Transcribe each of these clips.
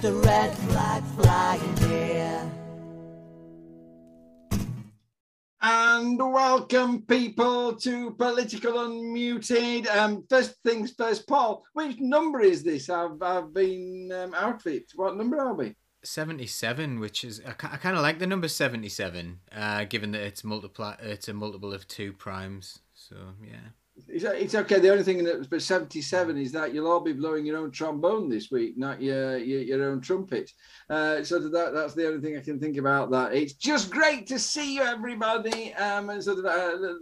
the red flag flying here. And welcome, people, to Political Unmuted. Um, first things first, Paul, which number is this? I've, I've been um, out of it. What number are we? 77 which is i, I kind of like the number 77 uh given that it's multiply it's a multiple of two primes so yeah It's, it's okay. The only thing that but 77 is that you'll all be blowing your own trombone this week, not your your, your own trumpet. Uh, so that that's the only thing I can think about. That it's just great to see you, everybody. Um, and sort of, uh,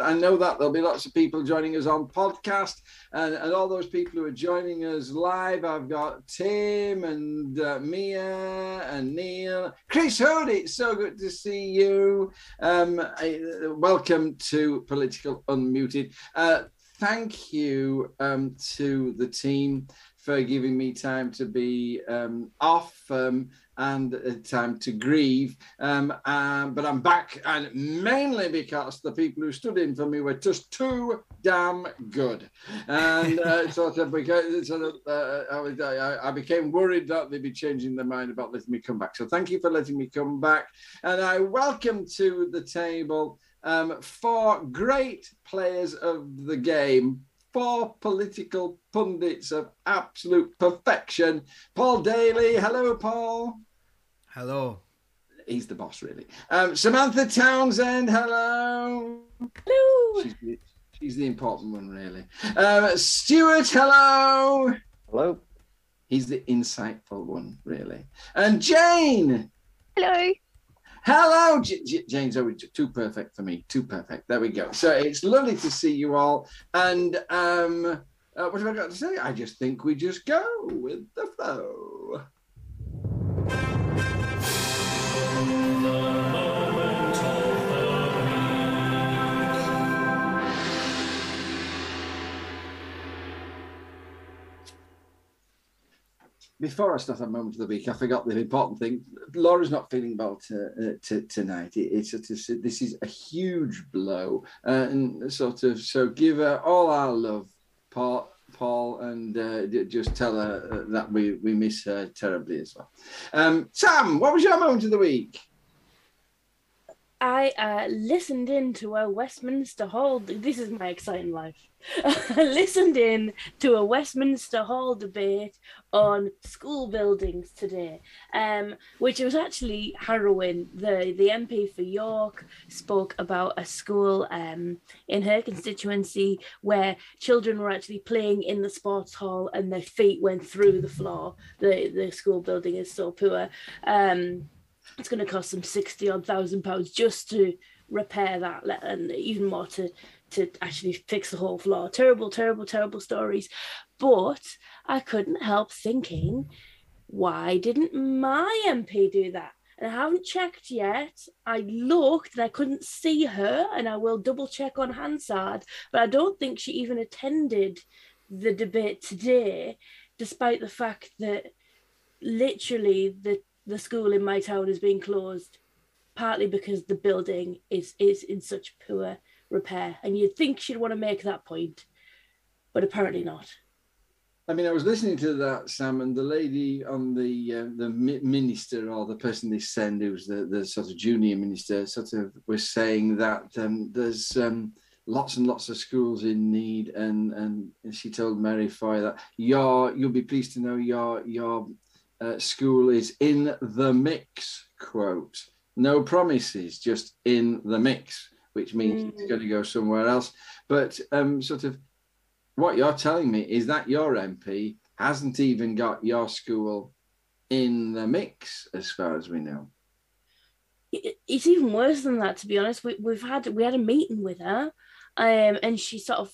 I know that there'll be lots of people joining us on podcast, and, and all those people who are joining us live. I've got Tim and uh, Mia and Neil, Chris Hood. It's so good to see you. Um, I, welcome to Political Unmuted. Uh, thank you um, to the team for giving me time to be um, off um, and time to grieve. Um, um, but I'm back, and mainly because the people who stood in for me were just too damn good. And uh, sort of because sort of, uh, I, was, I, I became worried that they'd be changing their mind about letting me come back. So thank you for letting me come back. And I welcome to the table um, four great players of the game, four political pundits of absolute perfection. Paul Daly, hello, Paul. hello He's the boss, really. Um, Samantha Townsend, hello. Hello. She's the, she's the important one, really. Um, Stuart, hello. Hello. He's the insightful one, really. And Jane, Hello. Hello, J- J- Jane's always too perfect for me. Too perfect. There we go. So it's lovely to see you all. And um, uh, what have I got to say? I just think we just go with the flow. Before I start that moment of the week, I forgot the important thing. Laura's not feeling well to, uh, to, tonight. It, it's, it's this is a huge blow, uh, and sort of so give her all our love, Paul, Paul, and uh, just tell her uh, that we we miss her terribly as well. Um, Sam, what was your moment of the week? I uh, listened in to a Westminster Hall. This is my exciting life. I listened in to a Westminster Hall debate on school buildings today, um, which was actually harrowing. The the MP for York spoke about a school um, in her constituency where children were actually playing in the sports hall and their feet went through the floor. The the school building is so poor. Um, it's going to cost them 60 odd thousand pounds just to repair that and even more to to actually fix the whole floor. Terrible terrible terrible stories. But i couldn't help thinking why didn't my mp do that? And i haven't checked yet. I looked and i couldn't see her and i will double check on hansard but i don't think she even attended the debate today despite the fact that literally the the school in my town is being closed partly because the building is is in such poor repair and you'd think she'd want to make that point but apparently not. I mean, I was listening to that, Sam, and the lady on the uh, the minister or the person they send, who's the, the sort of junior minister, sort of was saying that um, there's um, lots and lots of schools in need, and and she told Mary Foy that your you'll be pleased to know your your uh, school is in the mix. Quote: No promises, just in the mix, which means it's Mm. going to go somewhere else. But um, sort of what you're telling me is that your MP hasn't even got your school in the mix, as far as we know. it's even worse than that to be honest we, we've had we had a meeting with her um and she sort of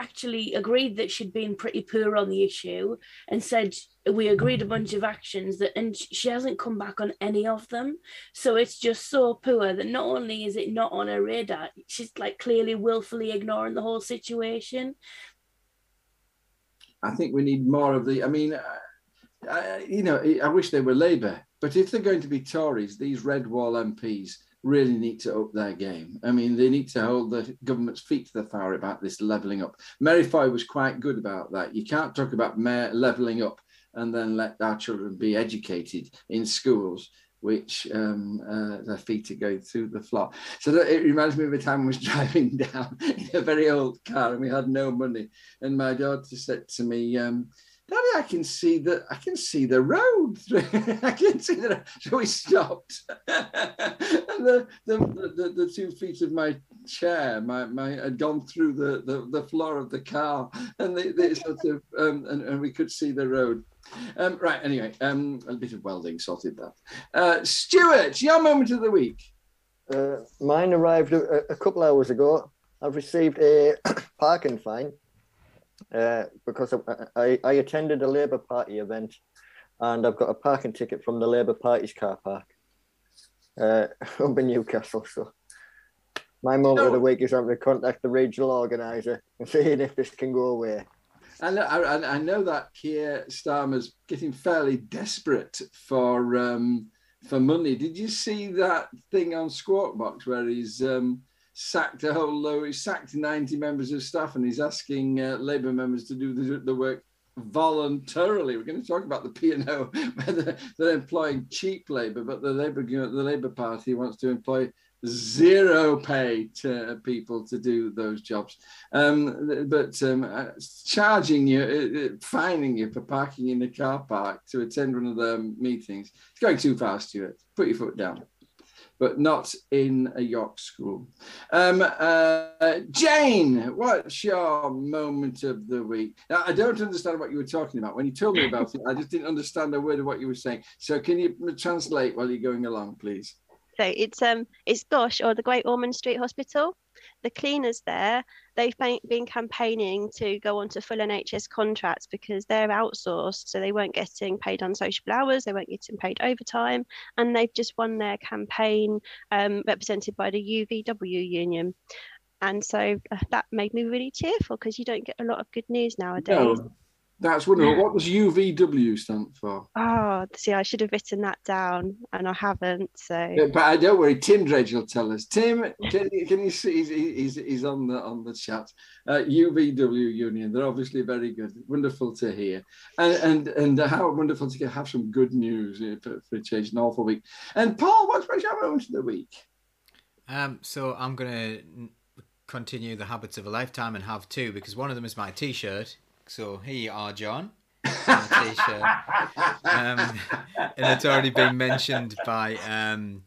actually agreed that she'd been pretty poor on the issue and said we agreed a bunch of actions that and she hasn't come back on any of them so it's just so poor that not only is it not on her radar she's like clearly willfully ignoring the whole situation I think we need more of the. I mean, I, you know, I wish they were Labour, but if they're going to be Tories, these red wall MPs really need to up their game. I mean, they need to hold the government's feet to the fire about this levelling up. Mary Foy was quite good about that. You can't talk about levelling up and then let our children be educated in schools which um, uh, their feet are going through the floor. So that, it reminds me of a time I was driving down in a very old car and we had no money. And my daughter said to me, um, Daddy, I can see the I can see the road. I can see the so we stopped. and the the, the the two feet of my chair, my, my had gone through the, the, the floor of the car, and they, they sort of um, and, and we could see the road. Um, right, anyway, um, a bit of welding sorted that. Uh, Stuart, your moment of the week. Uh, mine arrived a, a couple hours ago. I've received a parking fine uh, because I, I attended a Labour Party event and I've got a parking ticket from the Labour Party's car park uh, up in Newcastle. So my moment of the week is I'm going to contact the regional organiser and seeing if this can go away. And I, I, know that Keir Starmer's getting fairly desperate for um, for money. Did you see that thing on Skwawkbox where he's um, sacked a whole load, he's sacked 90 members of staff and he's asking uh, Labour members to do the, the work voluntarily. We're going to talk about the P&O, whether they're employing cheap labour, but the Labour the Labour Party wants to employ zero pay to people to do those jobs. Um, but um, uh, charging you, uh, uh, fining you for parking in the car park to attend one of their meetings, it's going too fast, Stuart. Put your foot down but not in a York school. Um, uh, Jane, what's your moment of the week? Now, I don't understand what you were talking about. When you told me about it, I just didn't understand a word of what you were saying. So can you translate while you're going along, please? So it's um it's GOSH or the Great Ormond Street Hospital the cleaners there, they've been campaigning to go on to full NHS contracts because they're outsourced, so they weren't getting paid on sociable hours, they weren't getting paid overtime, and they've just won their campaign um, represented by the UVW union. And so uh, that made me really cheerful because you don't get a lot of good news nowadays. No. That's wonderful. What does UVW stand for? Oh, see, I should have written that down, and I haven't. So, yeah, but I don't worry. Tim Dredge will tell us. Tim, can you, can you see? He's, he's, he's on the on the chat. Uh, UVW Union. They're obviously very good. Wonderful to hear, and and and how wonderful to have some good news for, for a change, an awful week. And Paul, what's your moment of the week? Um, so I'm gonna continue the habits of a lifetime and have two because one of them is my T-shirt so here you are, John. Um, and it's already been mentioned by um,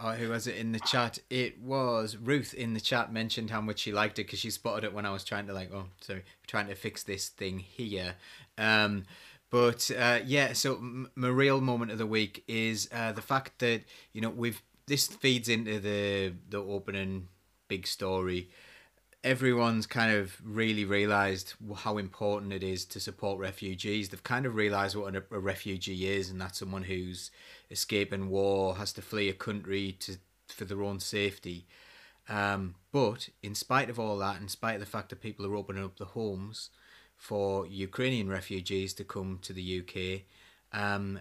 oh, who was it in the chat? It was Ruth in the chat mentioned how much she liked it because she spotted it when I was trying to like, oh, sorry, trying to fix this thing here. Um, but uh, yeah, so m- my real moment of the week is uh, the fact that you know we've this feeds into the the opening big story everyone's kind of really realized how important it is to support refugees. They've kind of realized what a, refugee is, and that's someone who's escaping war, has to flee a country to for their own safety. Um, but in spite of all that, in spite of the fact that people are opening up the homes for Ukrainian refugees to come to the UK, um,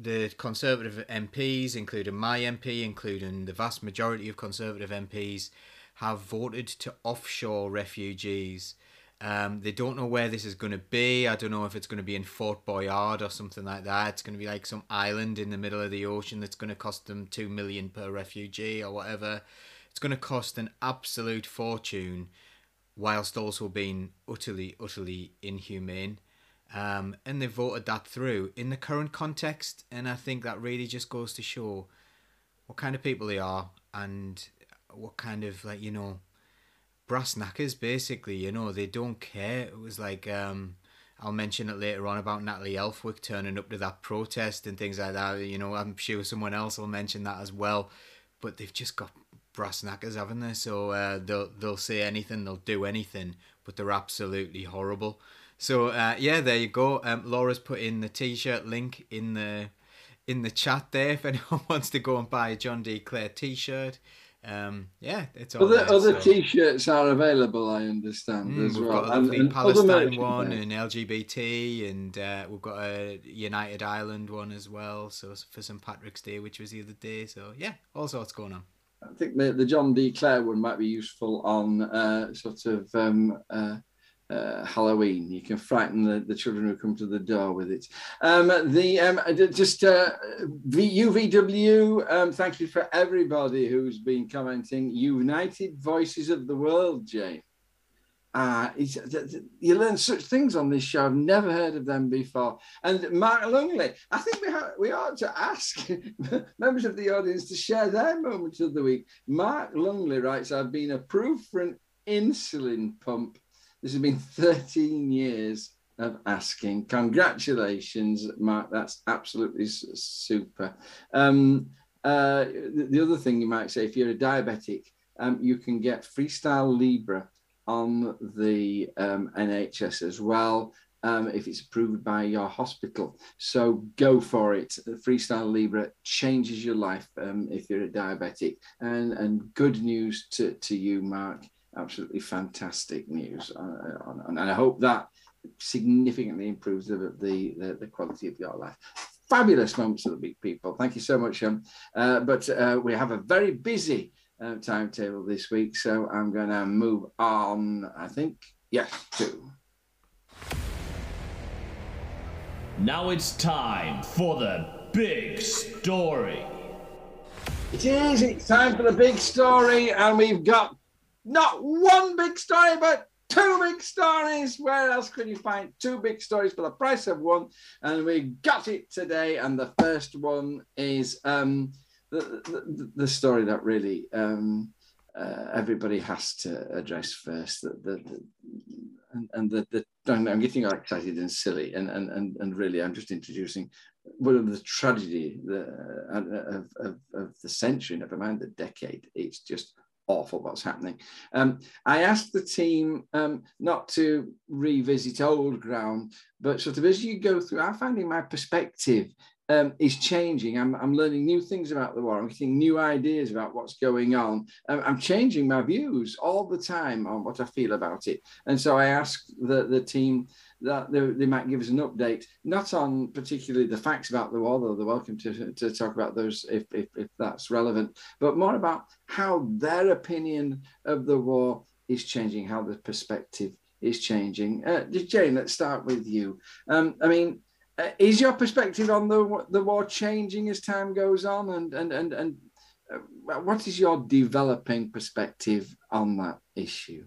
the Conservative MPs, including my MP, including the vast majority of Conservative MPs, have voted to offshore refugees. Um, they don't know where this is going to be. I don't know if it's going to be in Fort Boyard or something like that. It's going to be like some island in the middle of the ocean that's going to cost them two million per refugee or whatever. It's going to cost an absolute fortune, whilst also being utterly, utterly inhumane. Um, and they voted that through in the current context, and I think that really just goes to show what kind of people they are and what kind of like you know brass knackers basically you know they don't care it was like um I'll mention it later on about Natalie Elphicke turning up to that protest and things like that. You know, I'm sure someone else will mention that as well. But they've just got brass knackers, haven't they? So uh, they'll they'll say anything, they'll do anything, but they're absolutely horrible. So uh, yeah, there you go. Um, Laura's put in the t-shirt link in the in the chat there if anyone wants to go and buy a John D. Clare t-shirt um, yeah, it's all other there, other so. t-shirts are available. I understand mm, as we've well. Got a lovely and, Palestine one and LGBT, and uh, we've got a United Ireland one as well. So for St Patrick's Day, which was the other day. So yeah, all sorts going on. I think the, the John D. Clare one might be useful on uh, sort of um, uh, uh, Halloween. You can frighten the, the children who come to the door with it. Um, the um, just uh, UVW. Um, thank you for everybody who's been commenting. United Voices of the World, Jane. Uh, you learn such things on this show. I've never heard of them before. And Mark Lungley, I think we, ha- we ought to ask members of the audience to share their moments of the week. Mark Lungley writes, I've been approved for an insulin pump. This has been 13 years of asking. Congratulations, Mark. That's absolutely super. Um, uh, the, the, other thing you might say, if you're a diabetic, um, you can get Freestyle Libre on the um, NHS as well. Um, if it's approved by your hospital. So go for it. Freestyle Libre changes your life um, if you're a diabetic. And, and good news to, to you, Mark. Absolutely fantastic news. Uh, and I hope that significantly improves the, the, the, the, quality of your life. Fabulous moments of the week, people. Thank you so much. Um, uh, but uh, we have a very busy uh, timetable this week. So I'm going to move on, I think, yes, to. Now it's time for the big story. It is, it's time for the big story, and we've got not one big story, but two big stories. Where else could you find two big stories for the price of one? And we got it today. And the first one is um, the, the, story that really um, uh, everybody has to address first. The, the, the and, and the, the I'm getting all excited and silly, and, and, and, and really, I'm just introducing one of the tragedy the, uh, of, of, of the century, never mind the decade. It's just awful what's happening. Um, I asked the team um, not to revisit old ground, but sort of as you go through, I'm finding my perspective um, is changing. I'm, I'm learning new things about the war. I'm getting new ideas about what's going on. Um, I'm changing my views all the time on what I feel about it. And so I asked the, the team that they, they might give us an update, not on particularly the facts about the war, though they're welcome to, to talk about those if, if, if that's relevant, but more about how their opinion of the war is changing, how the perspective is changing. Uh, Jane, let's start with you. Um, I mean, uh, is your perspective on the the war changing as time goes on, and and and and uh, what is your developing perspective on that issue?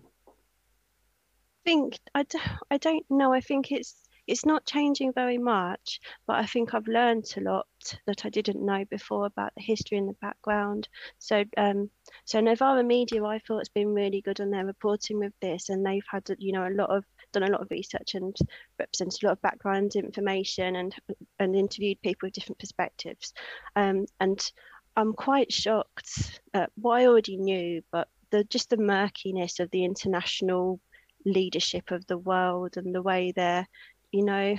Think I d- I don't know. I think it's it's not changing very much, but I think I've learned a lot that I didn't know before about the history and the background. So, um, so Novara Media, I thought has been really good on their reporting with this, and they've had you know a lot of done a lot of research and represented a lot of background information and and interviewed people with different perspectives. Um, and I'm quite shocked at what I already knew, but the just the murkiness of the international leadership of the world and the way they're you know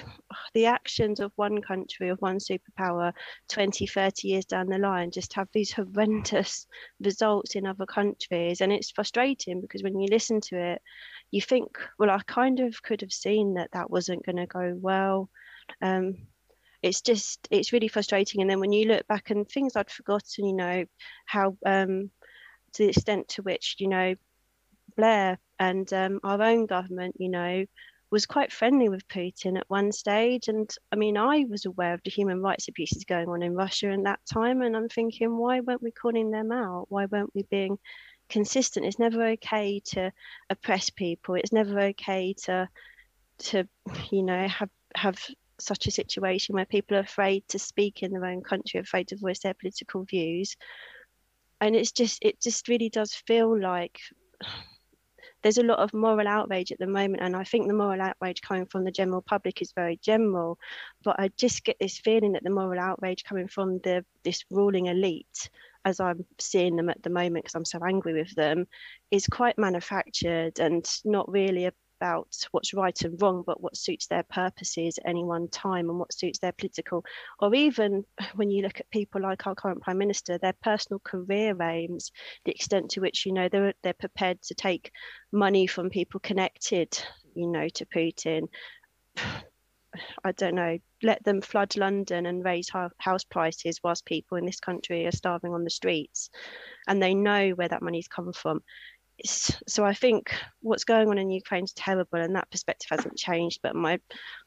the actions of one country of one superpower 20 30 years down the line just have these horrendous results in other countries. And it's frustrating because when you listen to it you think well i kind of could have seen that that wasn't going to go well. Um, it's just it's really frustrating. And then when you look back and things i'd forgotten you know how um, to the extent to which you know blair and um, our own government you know was quite friendly with Putin at one stage. And I mean, I was aware of the human rights abuses going on in Russia in that time. And I'm thinking, why weren't we calling them out? Why weren't we being consistent? It's never okay to oppress people. It's never okay to, to, you know, have have such a situation where people are afraid to speak in their own country, afraid to voice their political views. And it's just, it just really does feel like there's a lot of moral outrage at the moment, and I think the moral outrage coming from the general public is very general. But I just get this feeling that the moral outrage coming from the this ruling elite, as I'm seeing them at the moment, because I'm so angry with them, is quite manufactured and not really a about what's right and wrong, but what suits their purposes at any one time and what suits their political, or even when you look at people like our current prime minister, their personal career aims, the extent to which you know they're they're prepared to take money from people connected, you know, to Putin. I don't know, let them flood London and raise house prices whilst people in this country are starving on the streets, and they know where that money's come from so I think what's going on in Ukraine is terrible, and that perspective hasn't changed. But my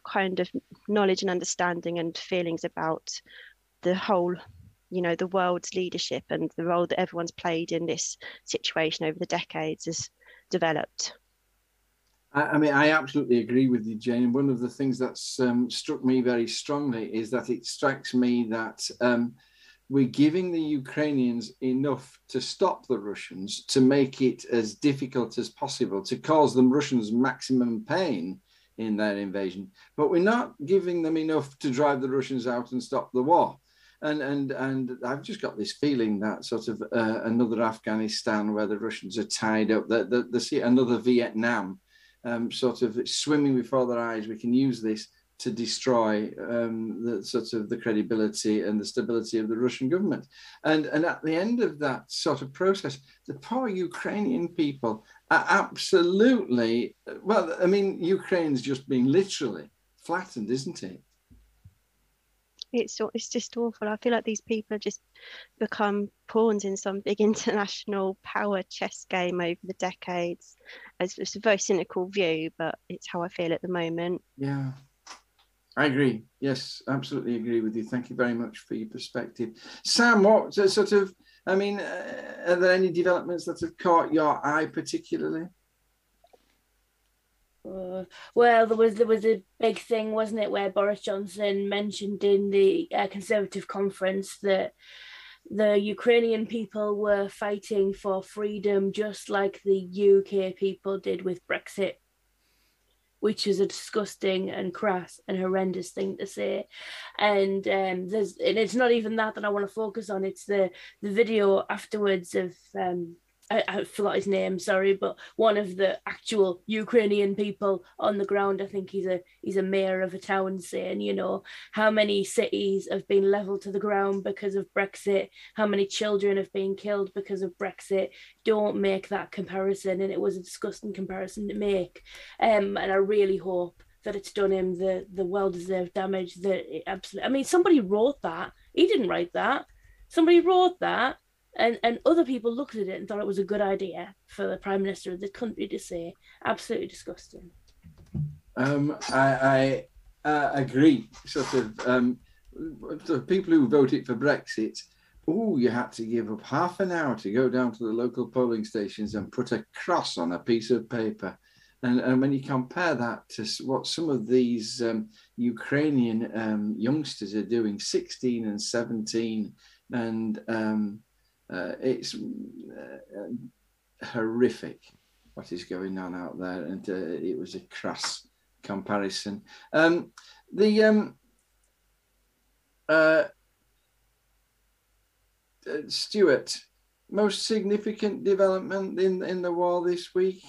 kind of knowledge and understanding and feelings about the whole, you know, the world's leadership and the role that everyone's played in this situation over the decades has developed. I, mean, I absolutely agree with you, Jane. One of the things that's um, struck me very strongly is that it strikes me that. Um, we're giving the Ukrainians enough to stop the Russians, to make it as difficult as possible, to cause the Russians maximum pain in their invasion. But we're not giving them enough to drive the Russians out and stop the war. And and and I've just got this feeling that sort of uh, another Afghanistan where the Russians are tied up, that the, the, another Vietnam, um, sort of swimming before their eyes. We can use this to destroy um, the sort of the credibility and the stability of the Russian government. And, and at the end of that sort of process, the poor Ukrainian people are absolutely, well, I mean, Ukraine's just been literally flattened, isn't it? It's it's just awful. I feel like these people have just become pawns in some big international power chess game over the decades. It's, it's a very cynical view, but it's how I feel at the moment. Yeah, I agree. Yes, absolutely agree with you. Thank you very much for your perspective. Sam, what sort of, I mean, uh, are there any developments that have caught your eye particularly? Uh, well, there was there was a big thing, wasn't it, where Boris Johnson mentioned in the uh, Conservative conference that the Ukrainian people were fighting for freedom, just like the UK people did with Brexit which is a disgusting and crass and horrendous thing to say. And um, there's and it's not even that that I want to focus on. It's the the video afterwards of um, I, I forgot his name, sorry, but one of the actual Ukrainian people on the ground. I think he's a he's a mayor of a town saying, you know, how many cities have been leveled to the ground because of Brexit, how many children have been killed because of Brexit. Don't make that comparison. And it was a disgusting comparison to make. Um, and I really hope that it's done him the the well deserved damage that absolutely I mean somebody wrote that. He didn't write that. Somebody wrote that and and other people looked at it and thought it was a good idea for the prime minister of the country to say absolutely disgusting. Um, I, I uh, agree sort of um, the people who voted for Brexit oh you had to give up half an hour to go down to the local polling stations and put a cross on a piece of paper. And, and when you compare that to what some of these um, Ukrainian um, youngsters are doing, 16 and 17, and um, uh, it's uh, horrific what is going on out there, and uh, it was a crass comparison. Um, the um, uh, uh, Stuart, most significant development in in the war this week?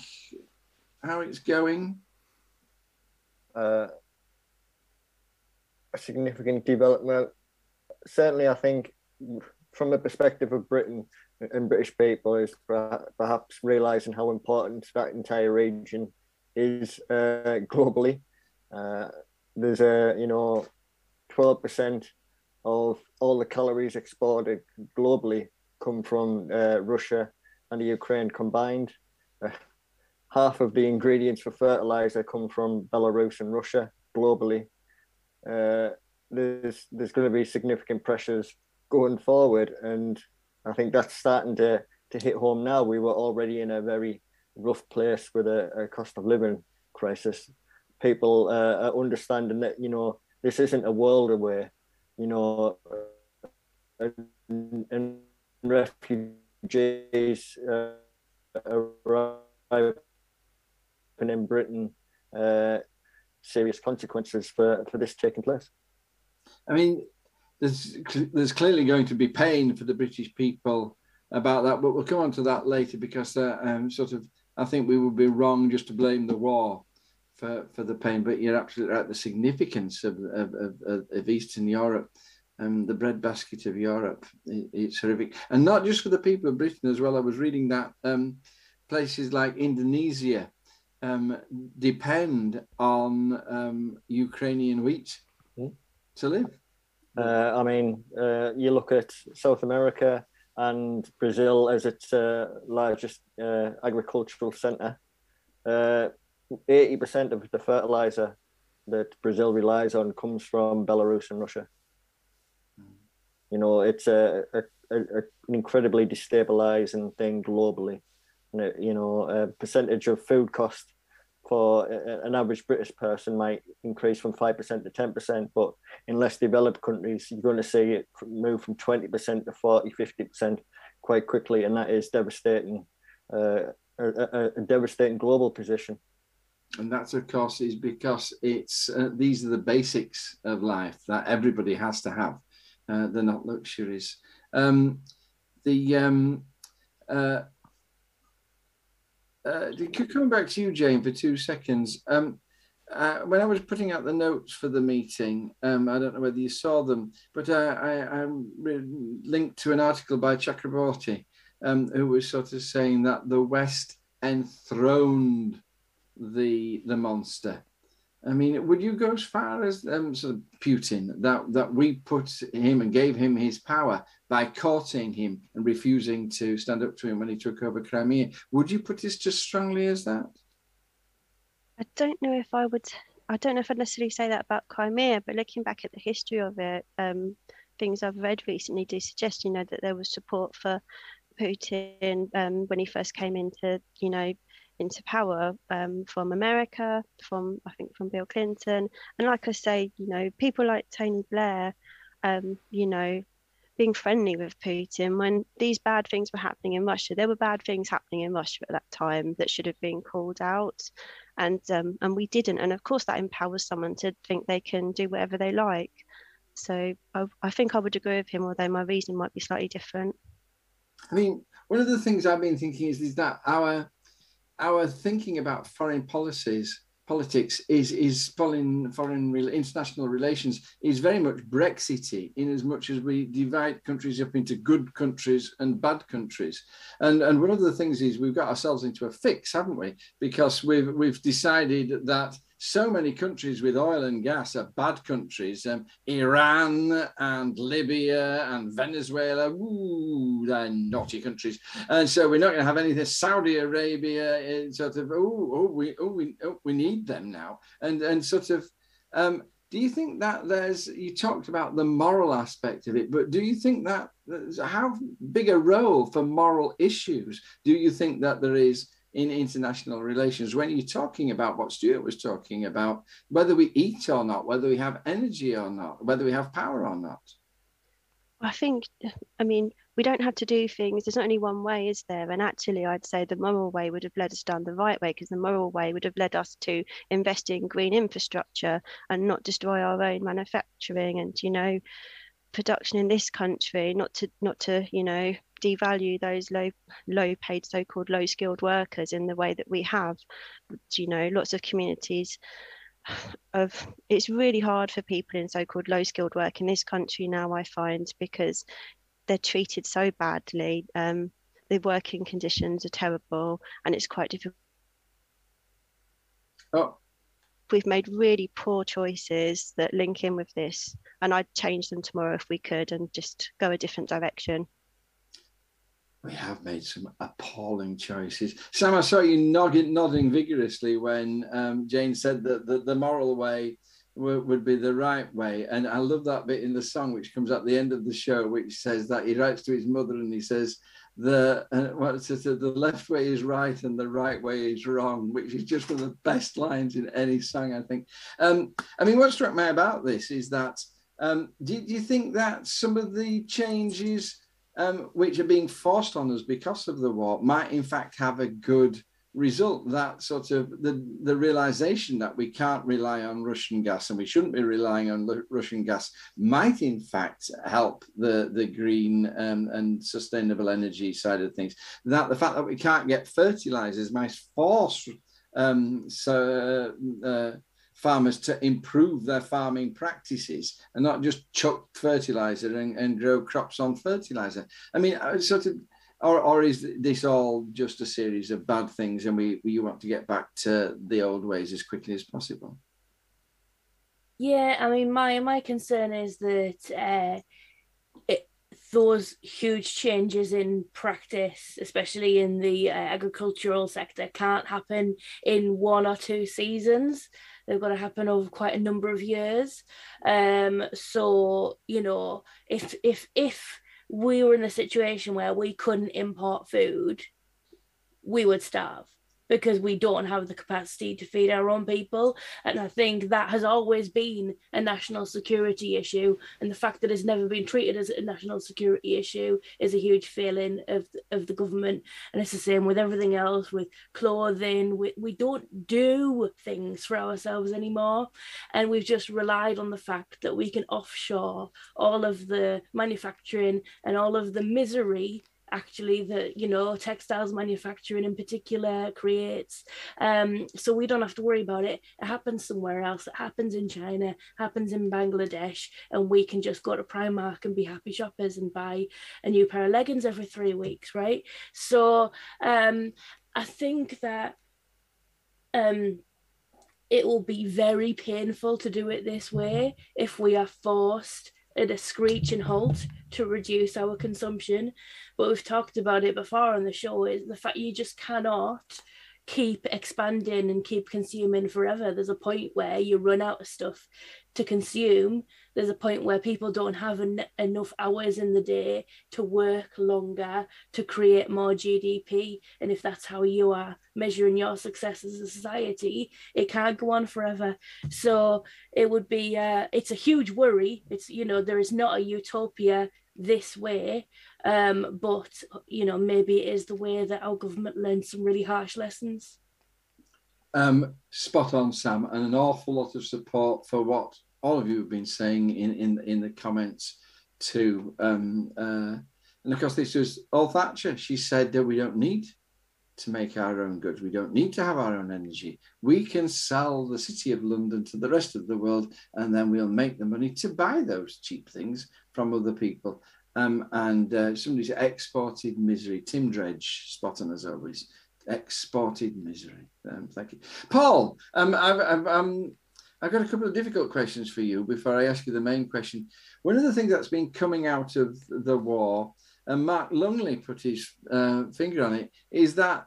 How it's going? A significant development. Certainly, I think from the perspective of Britain and British people is perhaps realizing how important that entire region is uh, globally. Uh, there's a you know 12% of all the calories exported globally come from uh, Russia and the Ukraine combined. Uh, half of the ingredients for fertilizer come from Belarus and Russia globally. Uh, there's there's going to be significant pressures going forward. And I think that's starting to, to hit home now. We were already in a very rough place with a, a cost of living crisis. People uh, are understanding that, you know, this isn't a world away, you know, and, and refugees uh, arrive in Britain, uh, serious consequences for, for this taking place. I mean, there's there's clearly going to be pain for the British people about that, but we'll come on to that later because uh, um, sort of I think we would be wrong just to blame the war for, for the pain. But you're absolutely right. The significance of of, of, of Eastern Europe, um, the breadbasket of Europe, it, it's horrific, and not just for the people of Britain as well. I was reading that um, places like Indonesia um, depend on um, Ukrainian wheat mm. to live. Uh, I mean, uh, you look at South America, and Brazil as its uh, largest uh, agricultural center. Uh, eighty percent of the fertilizer that Brazil relies on comes from Belarus and Russia. You know, it's a, a, a an incredibly destabilizing thing globally. And it, you know, a percentage of food cost for an average British person might increase from 5% to 10%, but in less developed countries, you're going to see it move from 20% to 40, 50% quite quickly, and that is devastating, uh, a, a, devastating global position. And that's, of course, is because it's uh, these are the basics of life that everybody has to have. Uh, they're not luxuries. Um, the um, uh, uh, coming back to you, Jane, for two seconds. Um, uh, when I was putting out the notes for the meeting, um, I don't know whether you saw them, but uh, I, I linked to an article by Chakrabortty, um, who was sort of saying that the West enthroned the the monster. I mean, would you go as far as um, sort of Putin that that we put him and gave him his power by courting him and refusing to stand up to him when he took over Crimea? Would you put this just strongly as that? I don't know if I would. I don't know if I'd necessarily say that about Crimea, but looking back at the history of it, um, things I've read recently do suggest, you know, that there was support for Putin um, when he first came into, you know, into power um, from America, from I think from Bill Clinton, and like I say, you know, people like Tony Blair, um, you know, being friendly with Putin when these bad things were happening in Russia. There were bad things happening in Russia at that time that should have been called out, and um, and we didn't. And of course, that empowers someone to think they can do whatever they like. So I, I think I would agree with him, although my reason might be slightly different. I mean, one of the things I've been thinking is, is that our our thinking about foreign policies politics is is foreign foreign international relations is very much Brexity in as much as we divide countries up into good countries and bad countries, and and one of the things is we've got ourselves into a fix, haven't we? Because we've we've decided that so many countries with oil and gas are bad countries. Um, Iran and Libya and Venezuela, ooh, they're naughty countries. And so we're not going to have anything. Saudi Arabia, uh, sort of, oh, oh, we, oh, we, oh, we need them now. And and sort of, um, do you think that there's? You talked about the moral aspect of it, but do you think that how big a role for moral issues do you think that there is? In international relations when you're talking about what Stuart was talking about, whether we eat or not, whether we have energy or not, whether we have power or not? I think, I mean, we don't have to do things. There's not only one way, is there? And actually, I'd say the moral way would have led us down the right way because the moral way would have led us to invest in green infrastructure and not destroy our own manufacturing and, you know, production in this country, not to, not to, you know, devalue those low low paid so-called low skilled workers in the way that we have you know lots of communities of it's really hard for people in so-called low skilled work in this country now i find because they're treated so badly um, the working conditions are terrible and it's quite difficult oh. We've made really poor choices that link in with this and i'd change them tomorrow if we could and just go a different direction we have made some appalling choices. Sam, I saw you nodding, nodding vigorously when um, Jane said that the, the moral way would, would, be the right way. And I love that bit in the song, which comes at the end of the show, which says that he writes to his mother and he says, the uh, what's it, the left way is right and the right way is wrong, which is just one of the best lines in any song, I think. Um, I mean, what struck me about this is that um, do, do you think that some of the changes um, which are being forced on us because of the war might in fact have a good result that sort of the, the realization that we can't rely on Russian gas and we shouldn't be relying on Russian gas might in fact help the, the green um, and sustainable energy side of things. That the fact that we can't get fertilizers might force um, so, uh, farmers to improve their farming practices and not just chuck fertilizer and, and grow crops on fertilizer. I mean, sort of, or, or is this all just a series of bad things and we, we want to get back to the old ways as quickly as possible? Yeah, I mean, my my concern is that uh, it, those huge changes in practice, especially in the uh, agricultural sector, can't happen in one or two seasons. They've got to happen over quite a number of years. Um, so you know, if if if we were in a situation where we couldn't import food, we would starve because we don't have the capacity to feed our own people. And I think that has always been a national security issue. And the fact that it's never been treated as a national security issue is a huge failing of, of the government. And it's the same with everything else, with clothing. We, we don't do things for ourselves anymore. And we've just relied on the fact that we can offshore all of the manufacturing and all of the misery actually that you know textiles manufacturing in particular creates. Um, so we don't have to worry about it. It happens somewhere else. It happens in china happens in bangladesh and we can just go to primark and be happy shoppers and buy a new pair of leggings every three weeks right? So um, i think that um, it will be very painful to do it this way if we are forced at a screeching halt to reduce our consumption. But we've talked about it before on the show is the fact you just cannot keep expanding and keep consuming forever. There's a point where you run out of stuff to consume. There's a point where people don't have en- enough hours in the day to work longer to create more GDP. And if that's how you are measuring your success as a society, it can't go on forever. So it would be, uh, it's a huge worry. It's, you know, there is not a utopia this way um but you know maybe it is the way that our government learned some really harsh lessons Um, spot on, Sam, and an awful lot of support for what all of you have been saying in in, in the comments too. Um, uh, and of course, this was all Thatcher. She said that we don't need to make our own goods. We don't need to have our own energy. We can sell the city of London to the rest of the world, and then we'll make the money to buy those cheap things from other people. Um, and uh, somebody said exported misery. Tim Dredge, spot on as always. Exported misery. Um, thank you, Paul. Um, I've, I've, um, I've got a couple of difficult questions for you before I ask you the main question. One of the things that's been coming out of the war, and Mark Lungley put his uh, finger on it, is that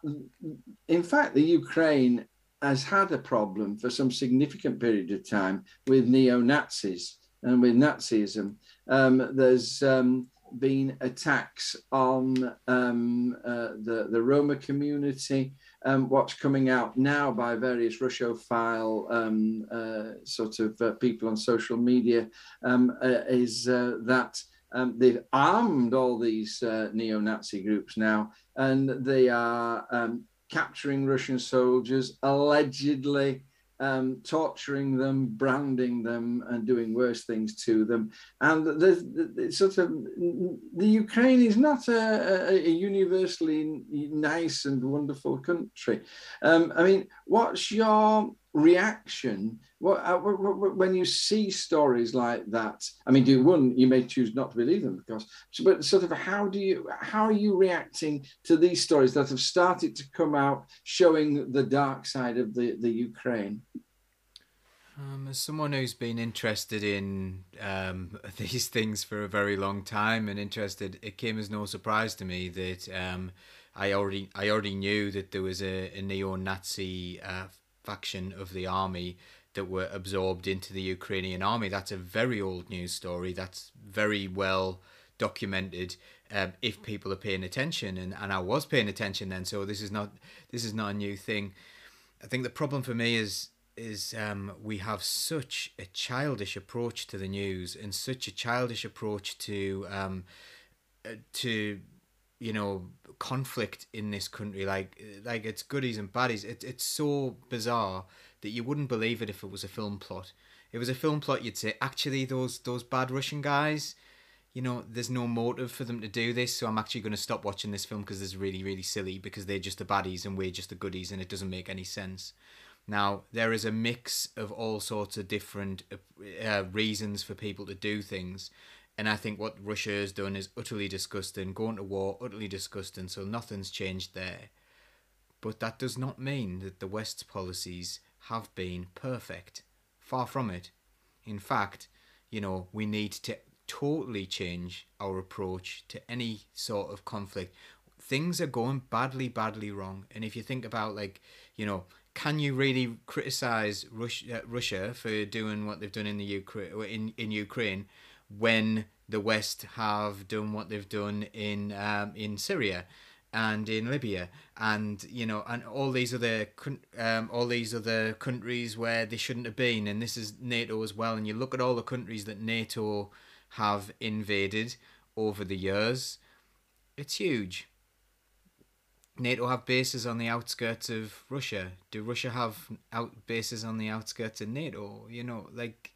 in fact the Ukraine has had a problem for some significant period of time with neo Nazis and with Nazism. Um, there's um, been attacks on um, uh, the, the Roma community. Um, what's coming out now by various Russophile um, uh, sort of uh, people on social media um, uh, is uh, that um, they've armed all these uh, neo Nazi groups now, and they are um, capturing Russian soldiers, allegedly um, torturing them, branding them, and doing worse things to them. And there's, sort of the Ukraine is not a, a, a universally nice and wonderful country. Um, I mean, what's your reaction. What, uh, when you see stories like that i mean do one you may choose not to believe them because but sort of how do you how are you reacting to these stories that have started to come out showing the dark side of the the ukraine? Um, as someone who's been interested in um, these things for a very long time and interested, it came as no surprise to me that um, I already I already knew that there was a, a neo-Nazi uh, faction of the army that were absorbed into the Ukrainian army. That's a very old news story. That's very well documented. Um, if people are paying attention, and, and I was paying attention then, so this is not this is not a new thing. I think the problem for me is is um, we have such a childish approach to the news and such a childish approach to um, uh, to you know conflict in this country like like it's goodies and baddies it, it's so bizarre that you wouldn't believe it if it was a film plot if it was a film plot you'd say actually those those bad russian guys you know there's no motive for them to do this so i'm actually going to stop watching this film because it's really really silly because they're just the baddies and we're just the goodies and it doesn't make any sense now, there is a mix of all sorts of different uh, reasons for people to do things. And I think what Russia has done is utterly disgusting. Going to war, utterly disgusting. So nothing's changed there. But that does not mean that the West's policies have been perfect. Far from it. In fact, you know, we need to totally change our approach to any sort of conflict. Things are going badly, badly wrong. And if you think about, like, you know, can you really criticize Russia, uh, Russia for doing what they've done in the Ukraine in, in Ukraine when the West have done what they've done in um, in Syria and in Libya. And you know and all these other um, all these other countries where they shouldn't have been. And this is NATO as well. And you look at all the countries that NATO have invaded over the years it's huge. NATO have bases on the outskirts of Russia. Do Russia have out bases on the outskirts of NATO? You know like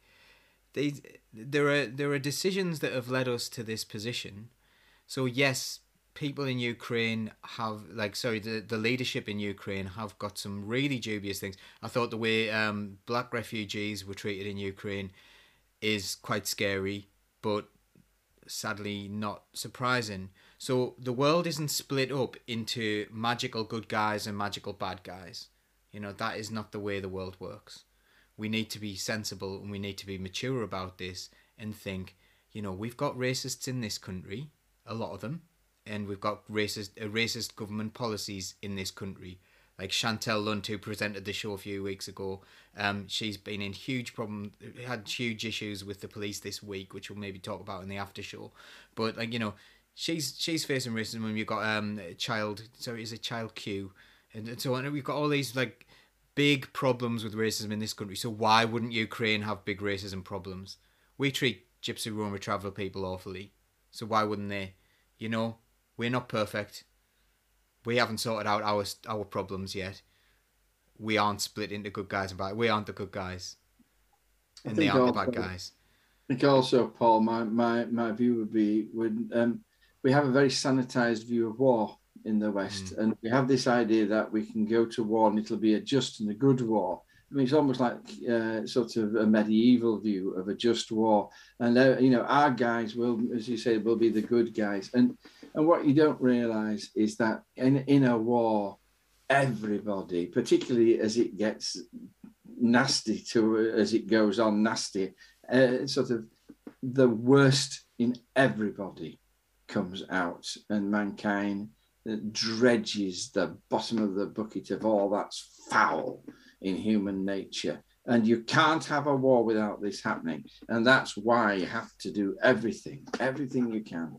they there are there are decisions that have led us to this position so yes people in Ukraine have like sorry the, the leadership in Ukraine have got some really dubious things. I thought the way um, black refugees were treated in Ukraine is quite scary, but sadly not surprising. So the world isn't split up into magical good guys and magical bad guys. You know, that is not the way the world works. We need to be sensible and we need to be mature about this and think, you know, we've got racists in this country, a lot of them, and we've got racist uh, racist government policies in this country. Like Chantelle Lunt, who presented the show a few weeks ago, um, she's been in huge problem, had huge issues with the police this week, which we'll maybe talk about in the after show. But like you know, she's she's facing racism. And you've got um a child, so is a child Q, and so on. And We've got all these like big problems with racism in this country. So why wouldn't Ukraine have big racism problems? We treat Gypsy Roma travel people awfully, so why wouldn't they? You know, we're not perfect. We haven't sorted out our our problems yet. We aren't split into good guys and bad. We aren't the good guys, and they aren't also, the bad guys. I think also, Paul, my my my view would be when um, we have a very sanitized view of war in the West, mm. and we have this idea that we can go to war and it'll be a just and a good war. I mean, it's almost like uh, sort of a medieval view of a just war, and uh, you know, our guys will, as you say, will be the good guys, and and what you don't realize is that in, in a war, everybody, particularly as it gets nasty to as it goes on nasty, uh, sort of the worst in everybody comes out, and mankind dredges the bottom of the bucket of all that's foul in human nature. And you can't have a war without this happening. And that's why you have to do everything, everything you can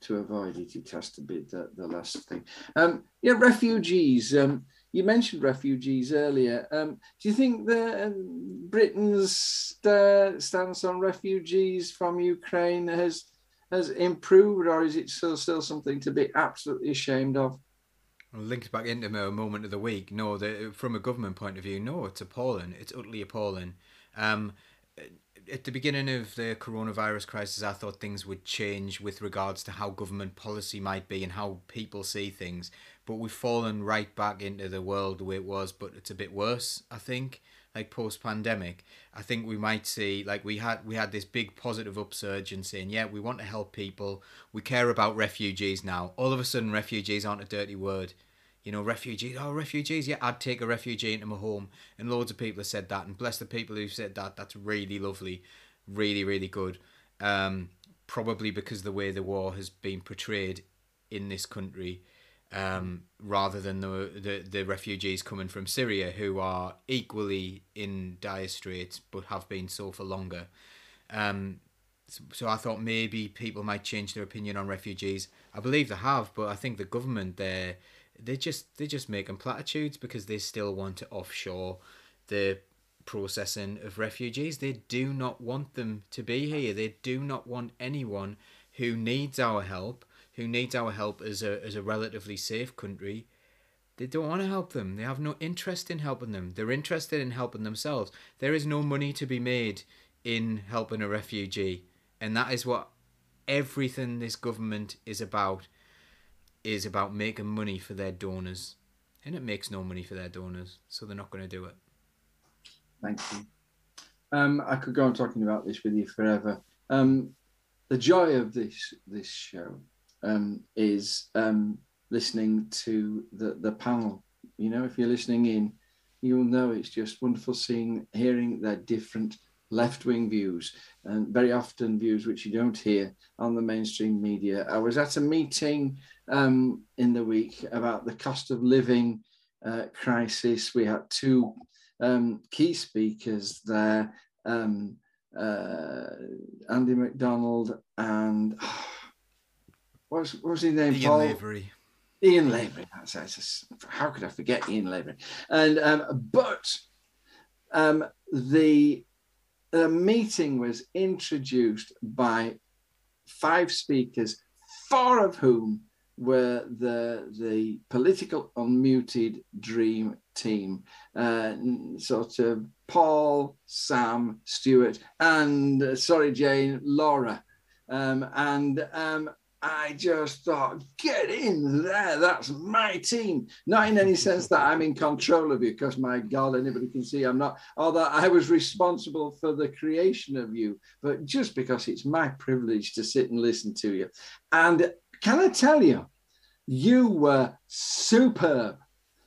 to avoid it. It has to be the, the last thing. Um, yeah, refugees. Um, you mentioned refugees earlier. Um, do you think the um, Britain's uh, stance on refugees from Ukraine has has improved, or is it still still something to be absolutely ashamed of? Linked back into my moment of the week. No, the, from a government point of view, no, it's appalling. It's utterly appalling. Um, at the beginning of the coronavirus crisis, I thought things would change with regards to how government policy might be and how people see things. But we've fallen right back into the world the way it was, but it's a bit worse, I think. Like post pandemic, I think we might see like we had we had this big positive upsurge and saying, yeah, we want to help people, we care about refugees now. All of a sudden, refugees aren't a dirty word you know, refugees, oh, refugees, yeah, I'd take a refugee into my home. And loads of people have said that. And bless the people who've said that. That's really lovely. Really, really good. Um, probably because the way the war has been portrayed in this country, um, rather than the, the, the refugees coming from Syria who are equally in dire straits but have been so for longer. Um, so, so I thought maybe people might change their opinion on refugees. I believe they have, but I think the government there they just they just making platitudes because they still want to offshore the processing of refugees. They do not want them to be here. They do not want anyone who needs our help, who needs our help as a as a relatively safe country. They don't want to help them. They have no interest in helping them. They're interested in helping themselves. There is no money to be made in helping a refugee. And that is what everything this government is about is about making money for their donors, and it makes no money for their donors, so they're not going to do it. Thank you. Um, I could go on talking about this with you forever. Um, the joy of this this show um, is um, listening to the the panel. You know, if you're listening in, you'll know it's just wonderful seeing, hearing their different left wing views, and very often views which you don't hear on the mainstream media. I was at a meeting um, in the week about the cost of living uh, crisis. We had two um, key speakers there. Um, uh, Andy McDonald and what was, what was his name? Ian Paul? Lavery. Ian Lavery. That's, that's how could I forget Ian Lavery? And um, but um, the the meeting was introduced by five speakers, four of whom were the the political unmuted dream team, uh, sort of Paul, Sam, Stuart, and uh, sorry Jane, Laura, um, and um, I just thought, get in there. That's my team. Not in any sense that I'm in control of you, because my God, anybody can see I'm not, or that I was responsible for the creation of you, but just because it's my privilege to sit and listen to you. And can I tell you, you were superb.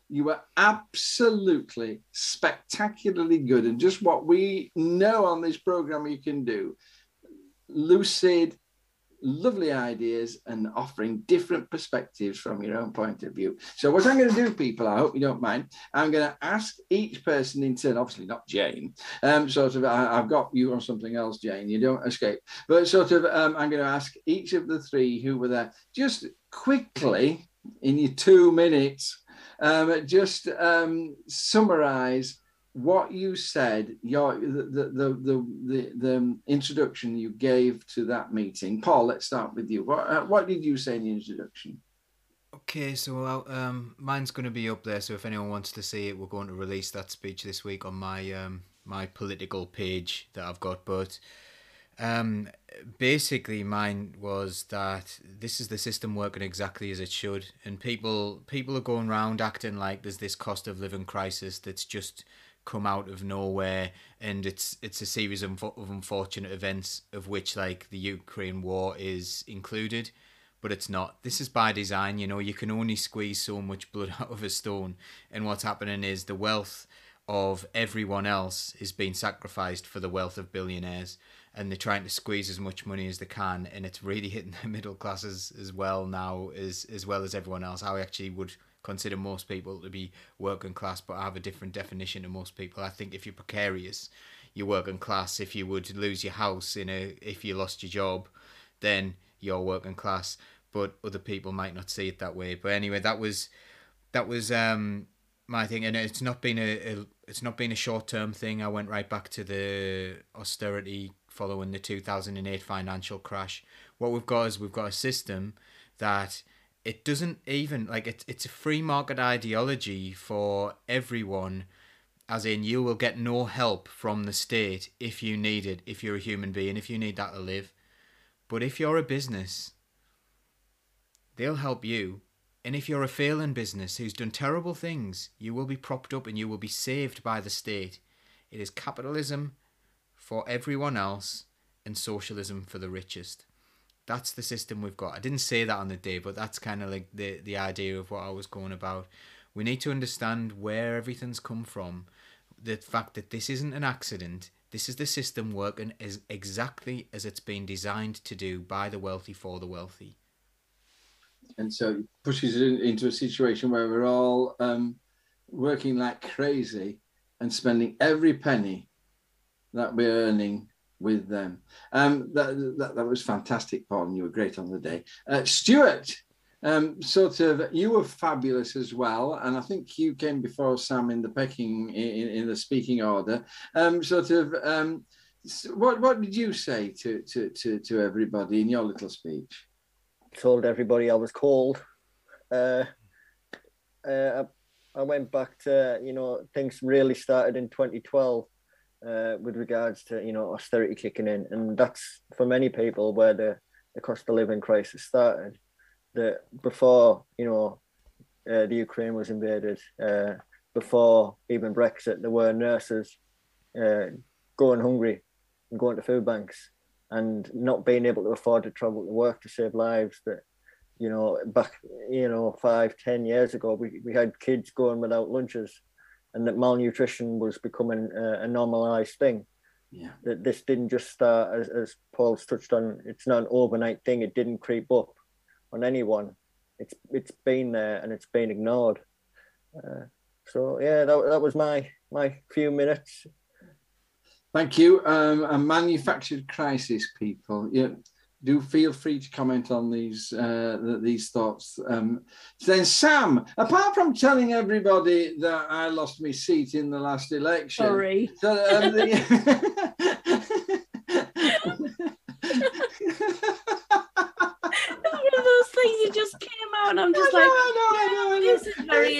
You were absolutely spectacularly good. And just what we know on this program you can do lucid, lovely ideas and offering different perspectives from your own point of view. So, what I'm going to do, people, I hope you don't mind, I'm going to ask each person in turn, obviously not Jane, um, sort of, I, have got you on something else, Jane, you don't escape, but sort of, um, I'm going to ask each of the three who were there just quickly in your two minutes, um, just um, summarize what you said, your the the, the the the introduction you gave to that meeting. Paul, let's start with you. What uh, what did you say in the introduction? Okay, so I'll, um, mine's going to be up there. So if anyone wants to see it, we're going to release that speech this week on my um, my political page that I've got. But um, basically, mine was that this is the system working exactly as it should, and people people are going around acting like there's this cost of living crisis that's just come out of nowhere and it's it's a series of, of unfortunate events of which like the Ukraine war is included but it's not. This is by design you know you can only squeeze so much blood out of a stone and what's happening is the wealth of everyone else is being sacrificed for the wealth of billionaires and they're trying to squeeze as much money as they can and it's really hitting the middle classes as well now as as well as everyone else. I actually would consider most people to be working class, but I have a different definition to most people. I think if you're precarious, you're working class. If you would lose your house in a, if you lost your job, then you're working class. But other people might not see it that way. But anyway, that was, that was um my thing, and it's not been a, a it's not been a short term thing. I went right back to the austerity following the two thousand and eight financial crash. What we've got is we've got a system that it doesn't even like it's it's a free market ideology for everyone as in you will get no help from the state if you need it if you're a human being if you need that to live. But if you're a business they'll help you. And if you're a failing business who's done terrible things you will be propped up and you will be saved by the state. It is capitalism for everyone else and socialism for the richest that's the system we've got. I didn't say that on the day, but that's kind of like the the idea of what I was going about. We need to understand where everything's come from, the fact that this isn't an accident. This is the system working as exactly as it's been designed to do by the wealthy for the wealthy. And so it pushes it into a situation where we're all um, working like crazy and spending every penny that we're earning with them. Um, that, that, that was fantastic, Paul, and you were great on the day. Uh, Stuart, um, sort of, you were fabulous as well, and I think you came before Sam in the pecking in, in the speaking order. Um, sort of, um, what what did you say to, to to to everybody in your little speech? told everybody I was cold. Uh, uh, I went back to, you know, things really started in 2012 uh, with regards to, you know, austerity kicking in. And that's for many people where the, the cost of living crisis started. That before, you know, uh, the Ukraine was invaded, uh, before even Brexit, there were nurses uh, going hungry and going to food banks and not being able to afford to travel to work to save lives that you know back you know five ten years ago we, we had kids going without lunches and that malnutrition was becoming a, a normalized thing Yeah. That this didn't just start, as, as Paul's touched on, it's not an overnight thing. It didn't creep up on anyone. It's it's been there and it's been ignored. Uh, so yeah, that, that was my my few minutes. Thank you. Um, a manufactured crisis, people. Yeah, do feel free to comment on these uh, these thoughts. Um, then, Sam, apart from telling everybody that I lost my seat in the last election, Sorry. so, um, It's one of those things you just came out and I'm just I like, know, I know, I know, I know. this is very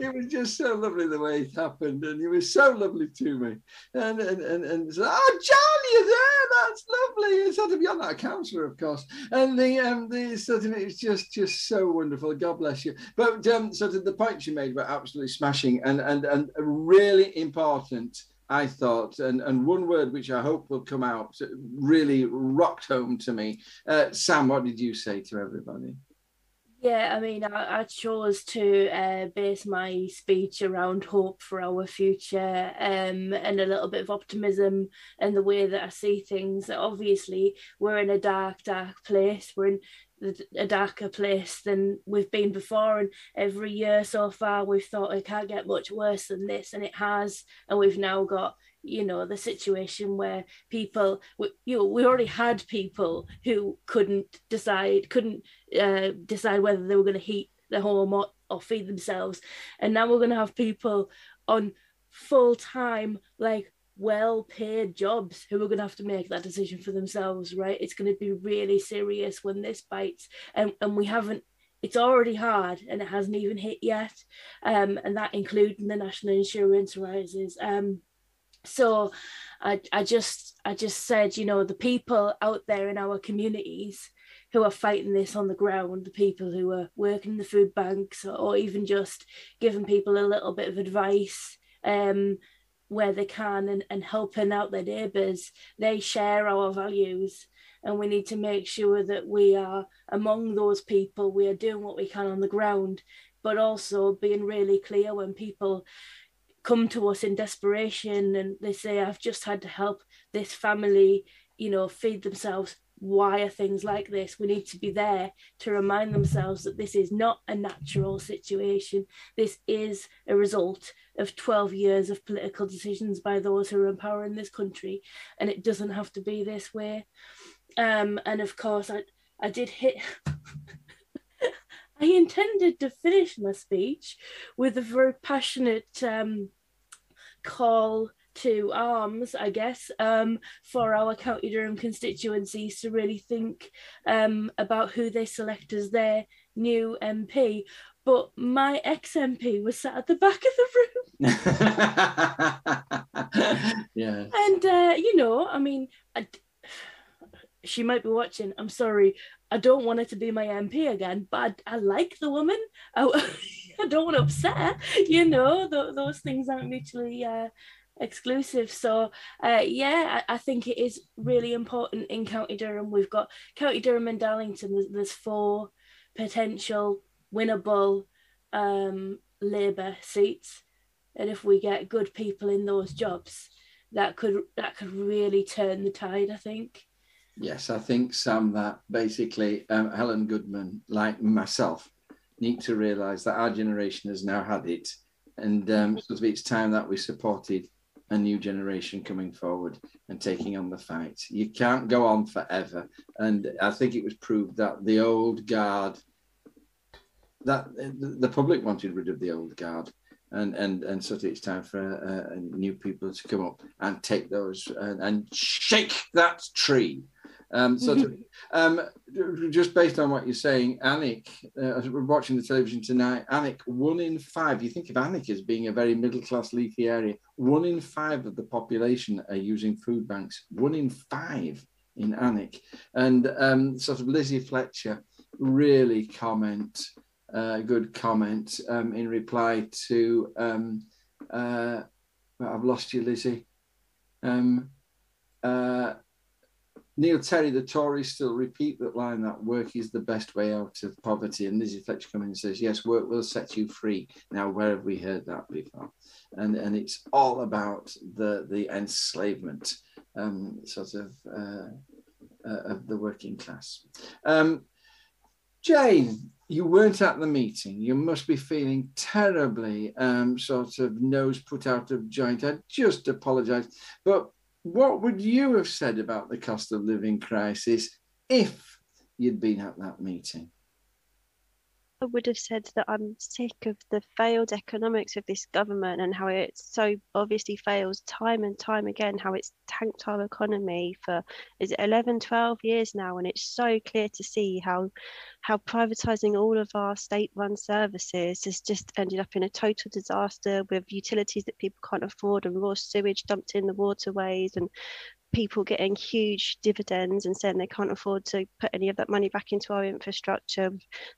It- was just so lovely the way it happened, and he was so lovely to me. And and and, and so, oh, John, you're there. That's lovely. It's had to be on that counsellor, of course. And the um the sort of it's just just so wonderful. God bless you. But um, sort of the points you made were absolutely smashing and and and really important. I thought, and, and one word which I hope will come out really rocked home to me. Uh, Sam, what did you say to everybody? Yeah, I mean, I, I chose to uh, base my speech around hope for our future um, and a little bit of optimism and the way that I see things. Obviously, we're in a dark, dark place. We're in a darker place than we've been before. And every year so far, we've thought it can't get much worse than this, and it has. And we've now got you know the situation where people you know, we already had people who couldn't decide couldn't uh, decide whether they were going to heat their home or, or feed themselves. And now we're going to have people on full time like well paid jobs who are going to have to make that decision for themselves right? It's going to be really serious when this bites. And and we haven't it's already hard and it hasn't even hit yet um and that including the national insurance rises. Um so I, I just I just said, you know, the people out there in our communities who are fighting this on the ground, the people who are working in the food banks or, or even just giving people a little bit of advice um, where they can and, and helping out their neighbours, they share our values. And we need to make sure that we are among those people, we are doing what we can on the ground, but also being really clear when people come to us in desperation and they say i've just had to help this family you know feed themselves. Why are things like this? We need to be there to remind themselves that this is not a natural situation. This is a result of 12 years of political decisions by those who are in power in this country and it doesn't have to be this way. Um and of course i i did hit I intended to finish my speech with a very passionate um, call to arms, I guess, um, for our County Durham constituencies to really think um, about who they select as their new MP. But my ex MP was sat at the back of the room. yeah. And, uh, you know, I mean, I, she might be watching. I'm sorry. I don't want her to be my MP again, but I, I like the woman. I, I don't want to upset. You know, th- those things aren't mutually uh, exclusive. So, uh, yeah, I, I think it is really important in County Durham. We've got County Durham and Darlington. There's, there's four potential winnable um, Labour seats, and if we get good people in those jobs, that could that could really turn the tide. I think. Yes, I think, Sam, that basically um, Helen Goodman, like myself, need to realise that our generation has now had it. And um, sort of it's time that we supported a new generation coming forward and taking on the fight. You can't go on forever. And I think it was proved that the old guard, that the public wanted rid of the old guard. And, and and so it's time for uh, uh, new people to come up and take those and, and shake that tree. Um, so, to, um, just based on what you're saying, Alnwick, uh, we're watching the television tonight, Alnwick, one in five, you think of Alnwick as being a very middle class leafy area, one in five of the population are using food banks, one in five in Alnwick. And um, sort of Lizzie Fletcher really comment, uh, good comment um, in reply to, um, uh, I've lost you, Lizzie. Um, uh, Neil Terry, the Tories, still repeat that line that work is the best way out of poverty. And Lizzie Fletcher comes in and says, Yes, work will set you free. Now, where have we heard that before? And, and it's all about the, the enslavement um, sort of uh, uh, of the working class. Um, Jane, you weren't at the meeting. You must be feeling terribly um, sort of nose put out of joint. I just apologise. But what would you have said about the cost of living crisis if you'd been at that meeting? Would have said that I'm sick of the failed economics of this government and how it so obviously fails time and time again, how it's tanked our economy for is it 11, 12 years now. And it's so clear to see how how privatizing all of our state-run services has just ended up in a total disaster with utilities that people can't afford and raw sewage dumped in the waterways and people getting huge dividends and saying they can't afford to put any of that money back into our infrastructure,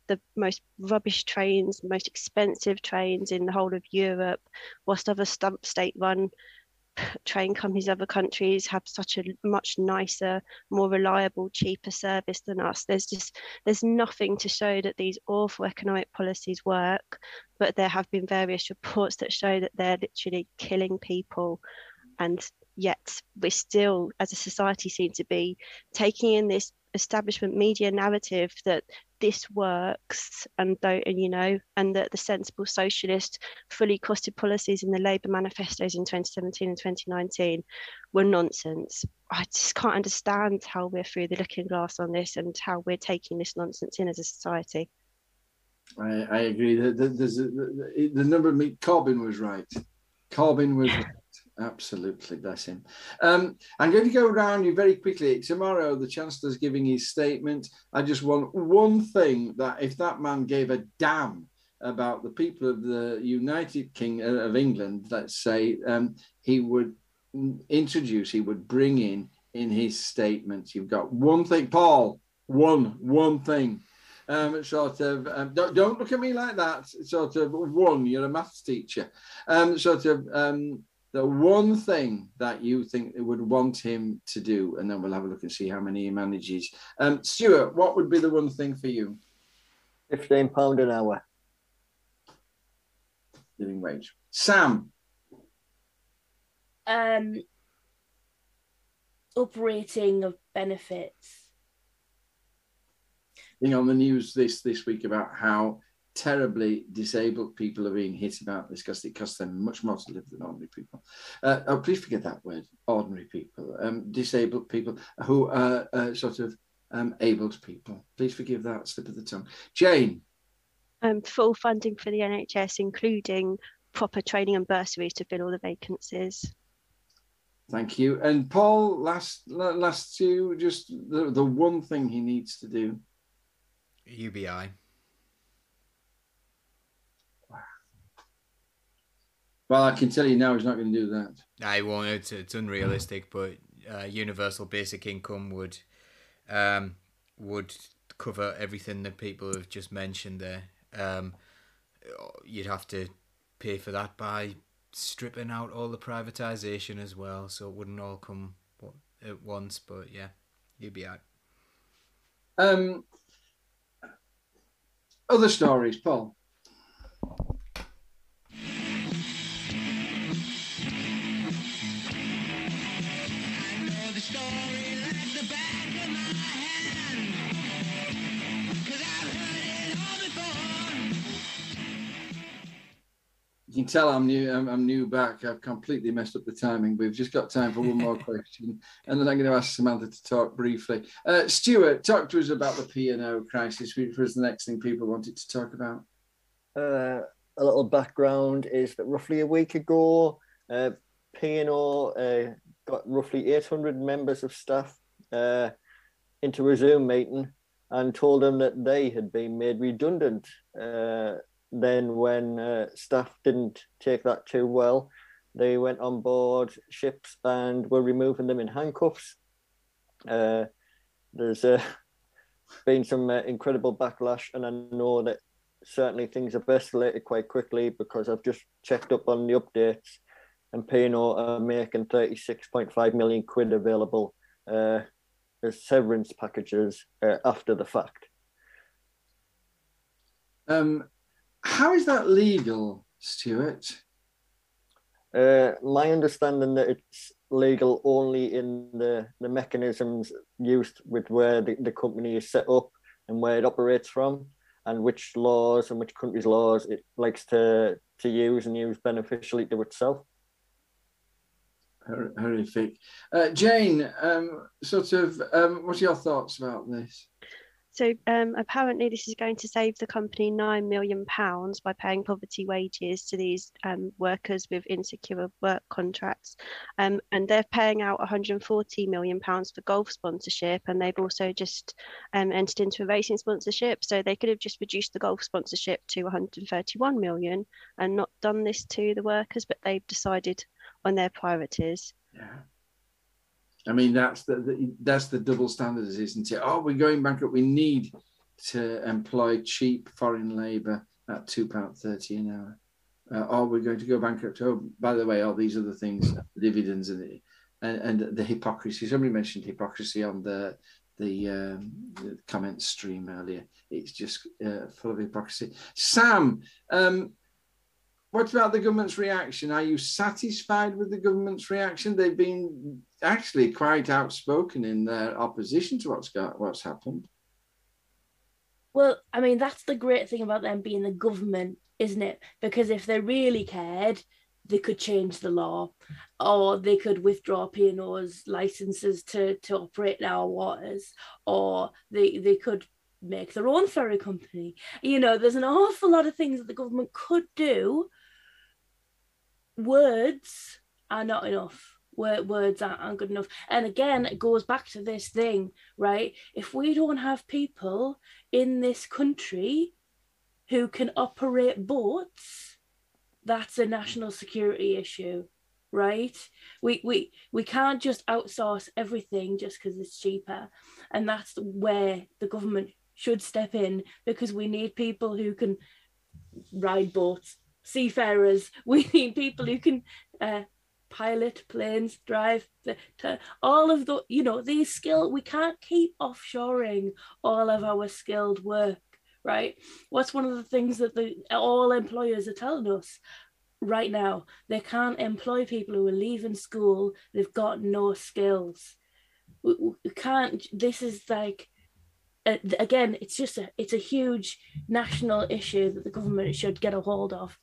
the most rubbish trains, most expensive trains in the whole of Europe, whilst other stump state run train companies other countries have such a much nicer more reliable cheaper service than us. There's just there's nothing to show that these awful economic policies work but there have been various reports that show that they're literally killing people. And yet we still as a society seem to be taking in this establishment media narrative that this works and though and you know and that the sensible socialist fully costed policies in the labour manifestos in 2017 and 2019 were nonsense i just can't understand how we're through the looking glass on this and how we're taking this nonsense in as a society I, I agree. The, the, the, the, number of me, Corbyn was right. Corbyn was. Absolutely, bless him. Um, I'm going to go around you very quickly. Tomorrow, the Chancellor's giving his statement. I just want one thing that if that man gave a damn about the people of the United King uh, of England, let's say, um, he would introduce, he would bring in in his statement. You've got one thing, Paul, one, one thing. Um, sort of, um, don't, don't look at me like that. Sort of one, you're a maths teacher. Um, sort of, um, the one thing that you think they would want him to do, and then we'll have a look and see how many he manages. Um, Stuart, what would be the one thing for you? Fifteen pound an hour. Living wage. Sam. Um, uprating of benefits. Being on the news this this week about how terribly disabled people are being hit about this because it costs them much more to live than ordinary people. Uh, oh, please forget that word, ordinary people, um, disabled people who are uh, sort of um, abled people. Please forgive that slip of the tongue. Jane. Um, full funding for the NHS, including proper training and bursaries to fill all the vacancies. Thank you. And Paul, last last two, just the, the one thing he needs to do. UBI. Well, I can tell you now, he's not going to do that. I won't. It's, it's unrealistic, but uh, universal basic income would um, would cover everything that people have just mentioned there. Um, you'd have to pay for that by stripping out all the privatization as well, so it wouldn't all come at once. But yeah, you'd be out. Um, other stories, Paul. You can tell I'm new. I'm, I'm, new back. I've completely messed up the timing. We've just got time for one more question, and then I'm going to ask Samantha to talk briefly. Uh, Stuart, talk to us about the P and O crisis, which was the next thing people wanted to talk about. Uh, a little background is that roughly a week ago, uh, P&O uh, got roughly 800 members of staff uh, into a Zoom meeting and told them that they had been made redundant. Then, when uh, staff didn't take that too well, they went on board ships and were removing them in handcuffs. Uh, there's uh, been some uh, incredible backlash, and I know that certainly things have escalated quite quickly because I've just checked up on the updates and P&O are making 36.5 million quid available uh, as severance packages uh, after the fact. Um, how is that legal, Stuart? Uh, my understanding that it's legal only in the, the mechanisms used with where the, the company is set up and where it operates from and which laws and which countries' laws it likes to, to use and use beneficially to itself. Hor- Horrific. Uh, Jane, um, sort of, um, what are your thoughts about this? So um, apparently, this is going to save the company nine million pounds by paying poverty wages to these um, workers with insecure work contracts, um, and they're paying out 140 million pounds for golf sponsorship, and they've also just um, entered into a racing sponsorship. So they could have just reduced the golf sponsorship to 131 million and not done this to the workers, but they've decided on their priorities. Yeah. I mean, that's the, the that's the double standards, isn't it? Oh, we're going bankrupt. We need to employ cheap foreign labour at two pound thirty an hour. Uh, oh, we're going to go bankrupt. Oh, by the way, all these other things, dividends and the, and, and the hypocrisy. Somebody mentioned hypocrisy on the the, um, the comment stream earlier. It's just uh, full of hypocrisy. Sam, um, what about the government's reaction? Are you satisfied with the government's reaction? They've been actually quite outspoken in their opposition to what's got what's happened. Well, I mean, that's the great thing about them being the government, isn't it? Because if they really cared, they could change the law or they could withdraw P&O's licenses to, to operate in our waters or they, they could make their own ferry company. You know, there's an awful lot of things that the government could do. Words are not enough. Words aren't, good enough. And again, it goes back to this thing, right? If we don't have people in this country who can operate boats, that's a national security issue, right? We we we can't just outsource everything just because it's cheaper, and that's where the government should step in because we need people who can ride boats, seafarers. We need people who can uh, pilot planes, drive all of the you know these skill. We can't keep offshoring all of our skilled work right? What's one of the things that the all employers are telling us right now? They can't employ people who are leaving school. They've got no skills. We, we can't. This is like. Uh, again, it's just a it's a huge national issue that the government should get a hold of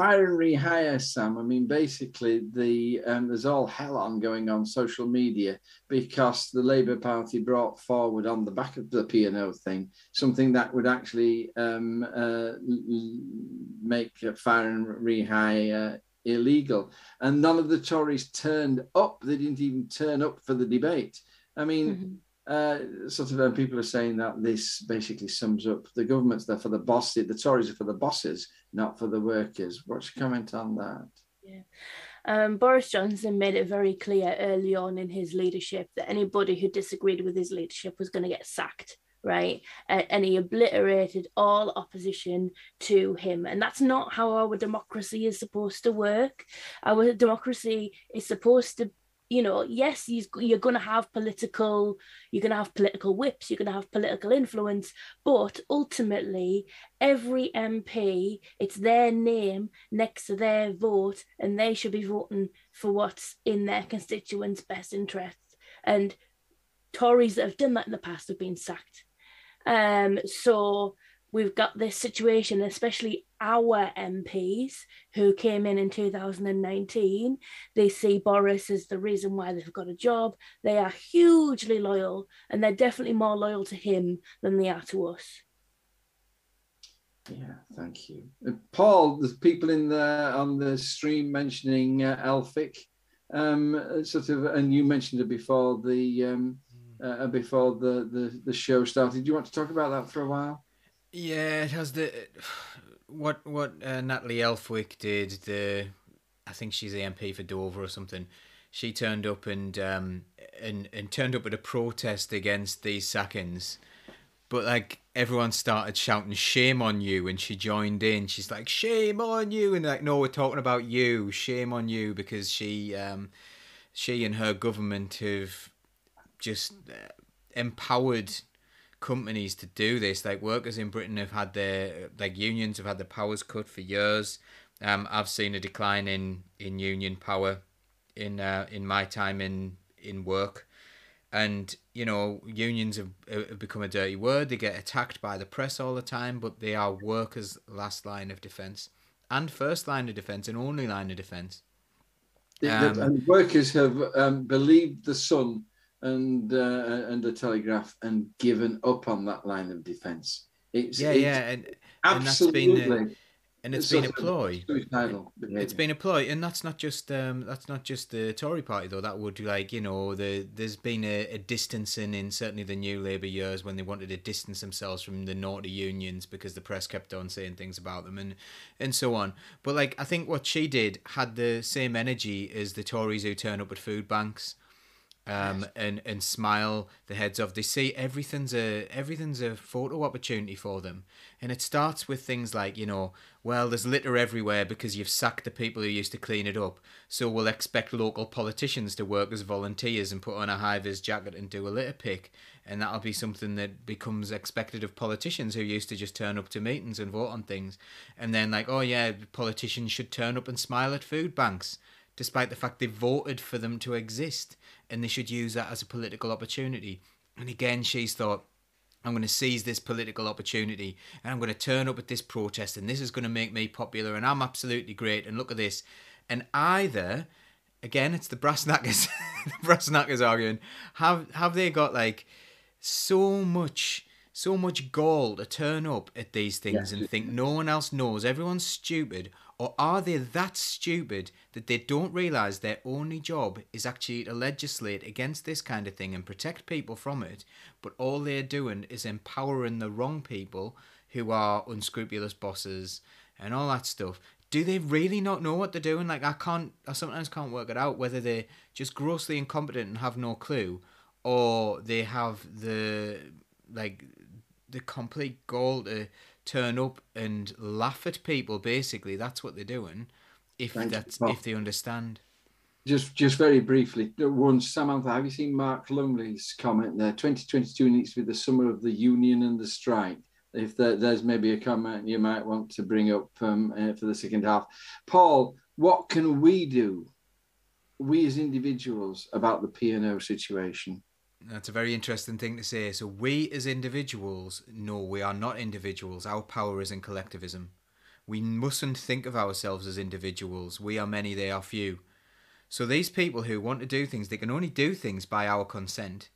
fire and rehire, Sam. I mean, basically, the um, there's all hell on going on social media because the Labour Party brought forward on the back of the P&O thing something that would actually um, uh, make fire and rehire uh, illegal, and none of the Tories turned up. They didn't even turn up for the debate. I mean. Mm-hmm. Uh, sort of um, people are saying that this basically sums up the government's there for the bosses, the Tories are for the bosses, not for the workers. What's your comment on that? Yeah. Um, Boris Johnson made it very clear early on in his leadership that anybody who disagreed with his leadership was going to get sacked, right? And, he obliterated all opposition to him. And that's not how our democracy is supposed to work. Our democracy is supposed to you know, yes, you're going to have political, you're going to have political whips, you're going to have political influence, but ultimately, every MP, it's their name next to their vote, and they should be voting for what's in their constituents' best interests. And Tories that have done that in the past have been sacked. Um, so we've got this situation, especially our MPs who came in in 2019. They see Boris as the reason why they've got a job. They are hugely loyal, and they're definitely more loyal to him than they are to us. Yeah, thank you, uh, Paul. There's people in the on the stream mentioning uh, Elphicke, um, sort of, and you mentioned it before the um, uh, before the, the the show started. Do you want to talk about that for a while? Yeah, it has the what what uh, Natalie Elphicke did. The I think she's the MP for Dover or something. She turned up and um and and turned up with a protest against these sackings, but like everyone started shouting "shame on you" and she joined in. She's like "shame on you" and like no, we're talking about you. Shame on you because she um she and her government have just uh, empowered companies to do this. Like workers in Britain have had their like unions have had their powers cut for years. Um, I've seen a decline in in union power in uh, in my time in in work, and you know unions have, have become a dirty word. They get attacked by the press all the time, but they are workers' last line of defense and first line of defense and only line of defense. Um, and workers have um, believed the Sun and uh, and the Telegraph and given up on that line of defence. It's Yeah, it's yeah, and and that's been absolutely and it's been a ploy. It's been a ploy, and that's not just um, that's not just the Tory party though. That would like you know the there's been a, a distancing in certainly the New Labour years when they wanted to distance themselves from the naughty unions because the press kept on saying things about them and and so on. But like I think what she did had the same energy as the Tories who turn up at food banks um, and and smile the heads off. They see everything's a everything's a photo opportunity for them, and it starts with things like you know, well, there's litter everywhere because you've sacked the people who used to clean it up, so we'll expect local politicians to work as volunteers and put on a high vis jacket and do a litter pick, and that'll be something that becomes expected of politicians who used to just turn up to meetings and vote on things, and then like, oh yeah, politicians should turn up and smile at food banks despite the fact they voted for them to exist and they should use that as a political opportunity. And again, she's thought, I'm going to seize this political opportunity and I'm going to turn up at this protest and this is going to make me popular and I'm absolutely great and look at this. And either, again, it's the brass knackers, the brass knackers arguing, have, have they got like so much so much gall to turn up at these things Yes. and think no one else knows everyone's stupid or are they that stupid that they don't realize their only job is actually to legislate against this kind of thing and protect people from it but all they're doing is empowering the wrong people who are unscrupulous bosses and all that stuff? Do they really not know what they're doing? Like i can't i sometimes can't work it out whether they're just grossly incompetent and have no clue or they have the like the complete goal to turn up and laugh at people basically that's what they're doing if Thank that's if they understand Just just very briefly, once Samantha, have you seen Mark Lumley's comment there? 2022 needs to be the summer of the union and the strike. If there, there's maybe a comment you might want to bring up um, uh, for the second half, Paul, what can we do, we as individuals, about the P and O situation? That's a very interesting thing to say. So we as individuals, no, we are not individuals. Our power is in collectivism. We mustn't think of ourselves as individuals. We are many, they are few. So these people who want to do things, they can only do things by our consent.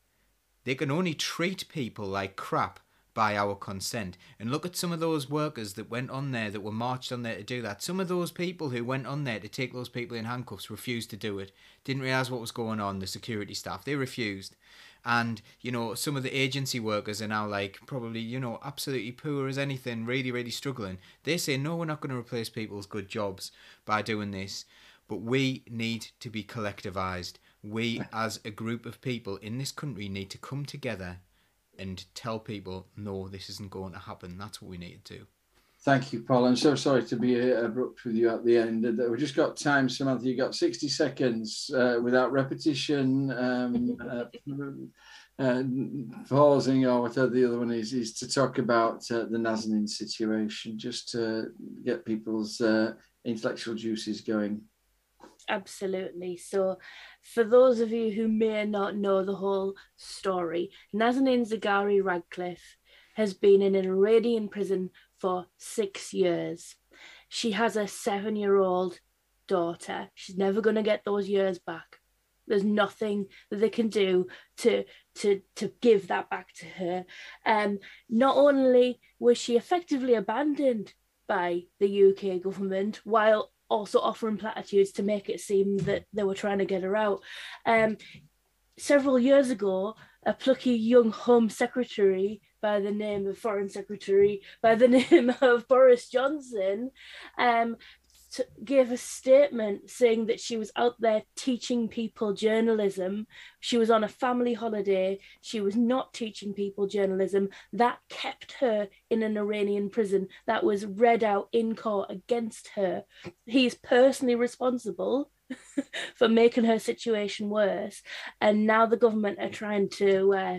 They can only treat people like crap by our consent. And look at some of those workers that went on there, that were marched on there to do that. Some of those people who went on there to take those people in handcuffs refused to do it. Didn't realise what was going on, the security staff. They refused. And, you know, some of the agency workers are now like probably, you know, absolutely poor as anything, really, really struggling. They say, no, we're not going to replace people's good jobs by doing this. But we need to be collectivized. We, as a group of people in this country, need to come together and tell people, no, this isn't going to happen. That's what we need to do. Thank you, Paul. I'm so sorry to be abrupt with you at the end. We've just got time, Samantha. You've got 60 seconds uh, without repetition, um, uh, uh, pausing, or whatever the other one is, is to talk about uh, the Nazanin situation, just to get people's uh, intellectual juices going. Absolutely. So, for those of you who may not know the whole story, Nazanin Zaghari Ratcliffe has been in an Iranian prison for six years. She has a seven year old daughter. She's never going to get those years back. There's nothing that they can do to to to give that back to her. Um, not only was she effectively abandoned by the UK government, while also offering platitudes to make it seem that they were trying to get her out. Um, several years ago, a plucky young Home Secretary by the name of Foreign Secretary by the name of Boris Johnson um, gave a statement saying that she was out there teaching people journalism. She was on a family holiday. She was not teaching people journalism. That kept her in an Iranian prison. That was read out in court against her. He is personally responsible for making her situation worse. And now the government are trying to uh,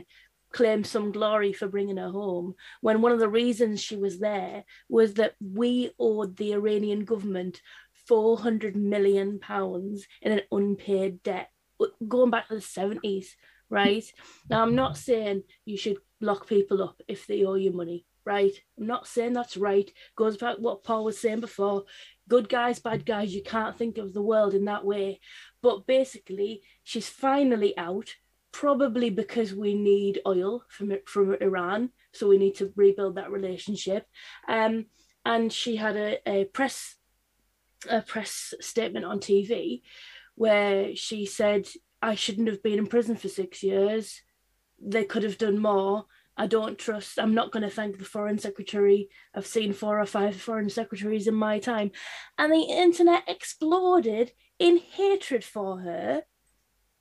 claim some glory for bringing her home when one of the reasons she was there was that we owed the Iranian government 400 million pounds in an unpaid debt. Going back to the 70s right? Now i'm not saying you should lock people up if they owe you money right? I'm not saying that's right. Goes back what paul was saying before. Good guys bad guys you can't think of the world in that way. But basically she's finally out probably because we need oil from from Iran, so we need to rebuild that relationship. Um, and she had a, a press a press statement on TV where she said, "I shouldn't have been in prison for six years. They could have done more. I don't trust. I'm not going to thank the foreign secretary. I've seen four or five foreign secretaries in my time, and the internet exploded in hatred for her."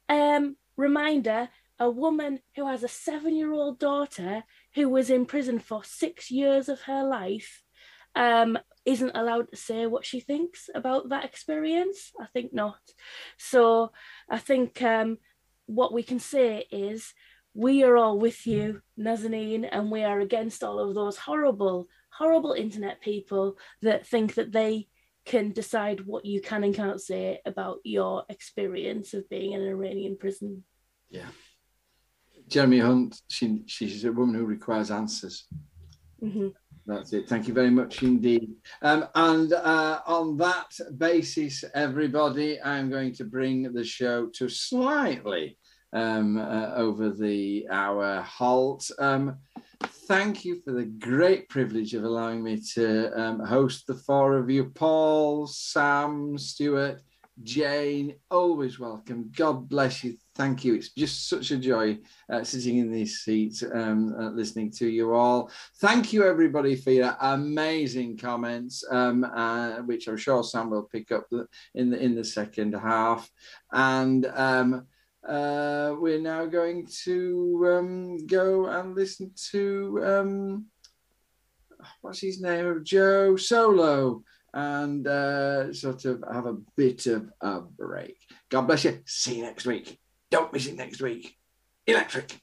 Um, reminder a woman who has a seven year old daughter who was in prison for six years of her life um, isn't allowed to say what she thinks about that experience? I think not. So I think um, what we can say is we are all with you, Nazanin, and we are against all of those horrible, horrible internet people that think that they can decide what you can and can't say about your experience of being in an Iranian prison. Yeah. Jeremy Hunt, she, she's a woman who requires answers. Mm-hmm. That's it. Thank you very much indeed. Um, and uh, on that basis, everybody, I'm going to bring the show to slightly um, uh, over the hour halt. Um, thank you for the great privilege of allowing me to um, host the four of you Paul, Sam, Stuart, Jane. Always welcome. God bless you thank you. It's just such a joy uh, sitting in these seats, um, uh, listening to you all. Thank you, everybody, for your amazing comments, um, uh, which I'm sure Sam will pick up in the in the second half. And um, uh, we're now going to um, go and listen to um, what's his name? Joe Solo and uh, sort of have a bit of a break. God bless you. See you next week. Don't miss it next week. Electric.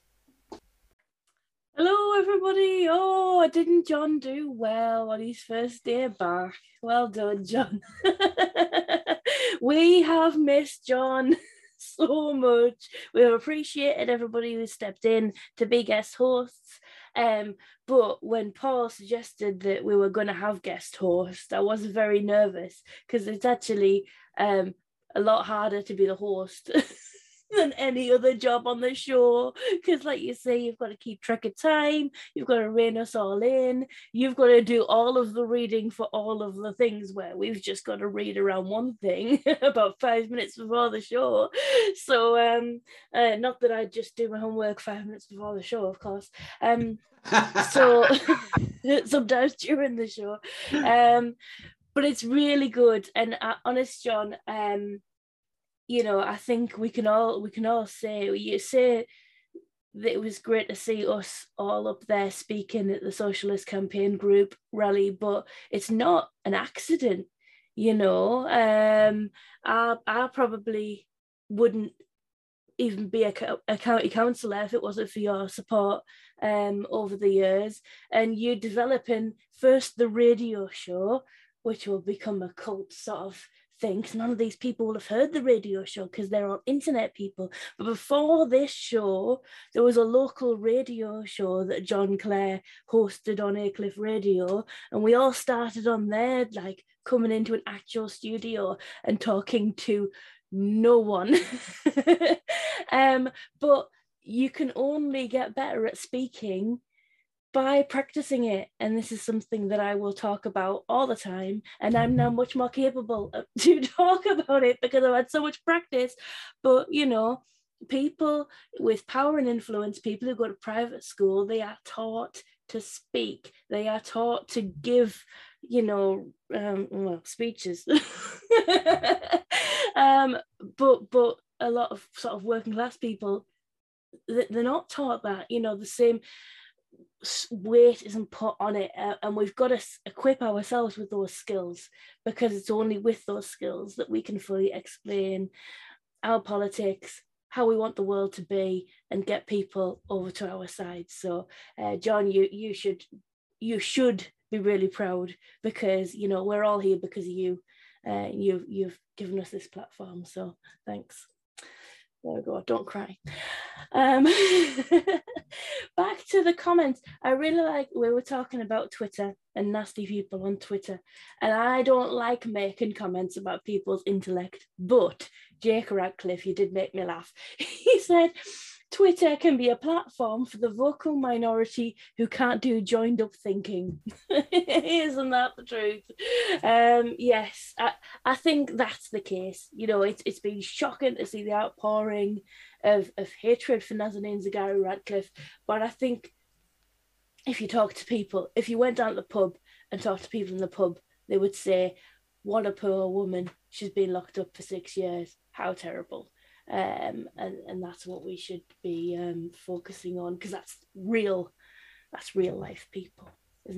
Hello, everybody. Oh, didn't John do well on his first day back? Well done, John. we have missed John so much. We appreciated everybody who stepped in to be guest hosts. Um, but when Paul suggested that we were going to have guest hosts, I was very nervous because it's actually um, a lot harder to be the host than any other job on the show. Because, like you say, you've got to keep track of time, you've got to rein us all in, you've got to do all of the reading for all of the things where we've just got to read around one thing about five minutes before the show. So, um, uh, not that I just do my homework five minutes before the show, of course. Um, so sometimes during the show. Um, but it's really good. And uh, honest, John, um, you know, I think we can all we can all say you say that it was great to see us all up there speaking at the Socialist Campaign Group rally, but it's not an accident, you know. Um, I I probably wouldn't even be a, a county councillor if it wasn't for your support um, over the years. And you developing first the radio show, which will become a cult sort of Thinks none of these people will have heard the radio show because they're all internet people. But before this show, there was a local radio show that John Clare hosted on Aycliffe Radio, and we all started on there, like coming into an actual studio and talking to no one. um, but you can only get better at speaking by practicing it and this is something that i will talk about all the time and i'm now much more capable to talk about it because i've had so much practice. But you know people with power and influence people who go to private school they are taught to speak. They are taught to give you know um, well, speeches. Um, but but a lot of sort of working class people they're not taught that you know the same weight isn't put on it uh, and we've got to equip ourselves with those skills because it's only with those skills that we can fully explain our politics how we want the world to be and get people over to our side. So uh, john you you should you should be really proud because you know we're all here because of you. Uh, you've you've given us this platform so thanks there we go don't cry. Um back to the comments. I really like we were talking about twitter and nasty people on twitter and i don't like making comments about people's intellect but jake radcliffe you did make me laugh. He said Twitter can be a platform for the vocal minority who can't do joined up thinking. Isn't that the truth? Um, yes, I, I think that's the case. You know, it's it's been shocking to see the outpouring of, of hatred for Nazanin Zaghari Ratcliffe. But I think if you talk to people, if you went down to the pub and talked to people in the pub, they would say, What a poor woman. She's been locked up for six years. How terrible um, and and that's what we should be um, focusing on because that's real, that's real life people,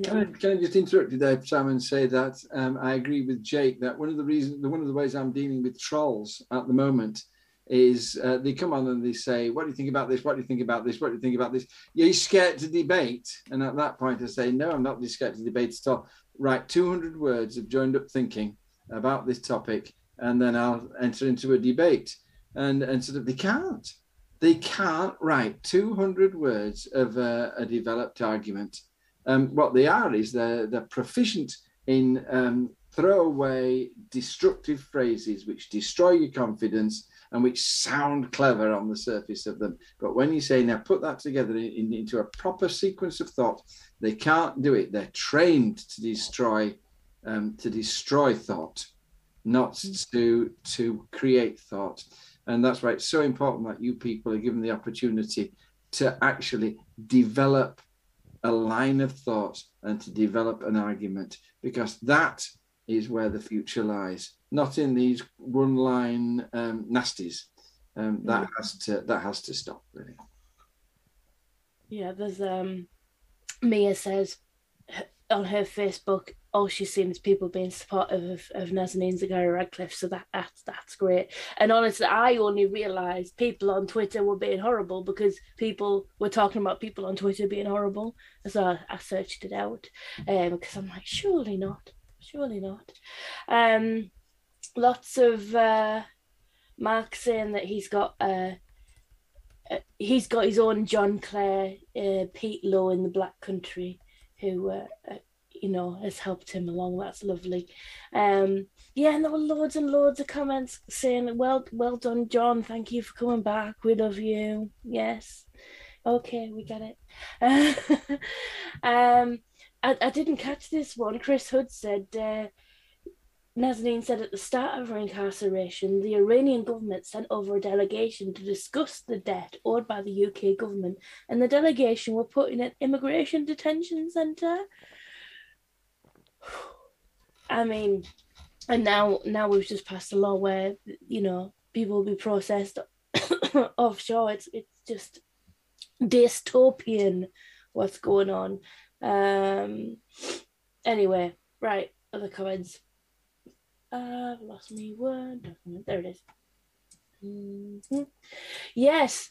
Can I, can I just interrupt you there, Sam, and say that um, I agree with Jake that one of the reasons, one of the ways I'm dealing with trolls at the moment is uh, they come on and they say, "What do you think about this? What do you think about this? What do you think about this?" You're scared to debate, and at that point, I say, "No, I'm not scared to debate at all." Write 200 words of joined up thinking about this topic, and then I'll enter into a debate. And and sort of they can't, they can't write 200 words of a, a developed argument um, what they are is they're, they're proficient in um, throwaway, destructive phrases which destroy your confidence and which sound clever on the surface of them. But when you say, now put that together in, in- into a proper sequence of thought, they can't do it. They're trained to destroy, um, to destroy thought, not to to create thought. And that's why it's so important that you people are given the opportunity to actually develop a line of thought and to develop an argument because that is where the future lies not in these one line um, nasties um, that has to that has to stop really. Yeah, there's um, Mia says on her Facebook, all she's seen is people being supportive of, of Nazanin Zaghari Ratcliffe, so that that's that's great. And honestly, I only realised people on Twitter were being horrible because people were talking about people on Twitter being horrible. So I, I searched it out um, because I'm like, surely not, surely not. Um, lots of uh, Mark saying that he's got uh, uh, he's got his own John Clare, uh, Pete Lowe in the Black Country, who uh, uh, you know has helped him along. That's lovely. Um, yeah, and there were loads and loads of comments saying, "Well, well done, John. Thank you for coming back. We love you." Yes. Okay, we get it. um, I, I didn't catch this one. Chris Hood said. Uh, Nazanin said at the start of her incarceration, the Iranian government sent over a delegation to discuss the debt owed by the UK government, and the delegation were put in an immigration detention centre. I mean, and now now we've just passed a law where you know people will be processed offshore. It's it's just dystopian what's going on. Um. Anyway, right. Other comments. I've lost me word document. There it is. Mhm. Yes,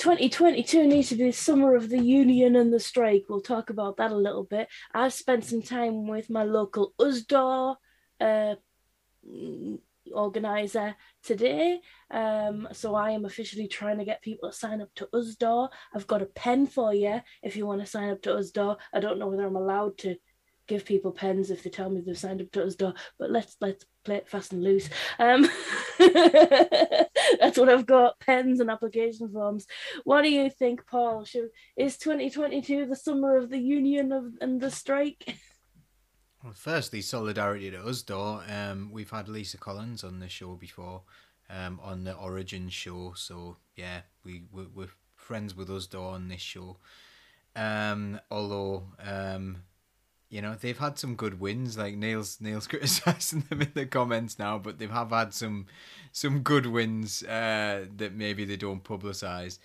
2022 needs to be the summer of the union and the strike. We'll talk about that a little bit. I've spent some time with my local USDAW uh, organizer today. Um, so I am officially trying to get people to sign up to USDAW. I've got a pen for you if you want to sign up to USDAW. I don't know whether I'm allowed to give people pens if they tell me they've signed up to USDAW, but let's let's play it fast and loose. Um, that's what I've got: pens and application forms. What do you think, Paul? Should, is 2022 the summer of the union of and the strike? Well, firstly, solidarity to us. Um, we've had Lisa Collins on the show before, um, on the Origin show. So yeah, we we're, we're friends with us, on this show. Um, although um, you know they've had some good wins. Like Nails Nails criticizing them in the comments now, but they have had some some good wins uh, that maybe they don't publicize.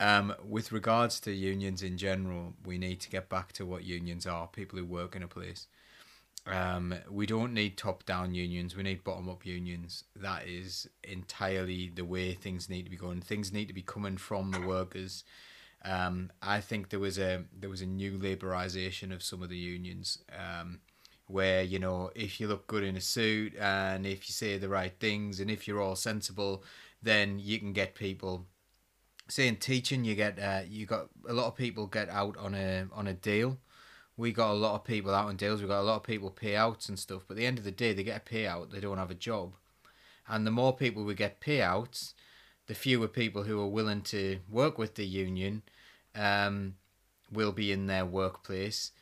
Um, with regards to unions in general, we need to get back to what unions are people who work in a place. Um, we don't need top down unions, we need bottom up unions. That is entirely the way things need to be going. Things need to be coming from the workers. Um, I think there was a there was a new laborization of some of the unions. Um, where you know if you look good in a suit and if you say the right things and if you're all sensible then you can get people say in teaching you get uh, you got a lot of people get out on a on a deal. We got a lot of people out on deals. We got a lot of people payouts and stuff but at the end of the day they get a payout. They don't have a job. And the more people we get payouts the fewer people who are willing to work with the union um, will be in their workplace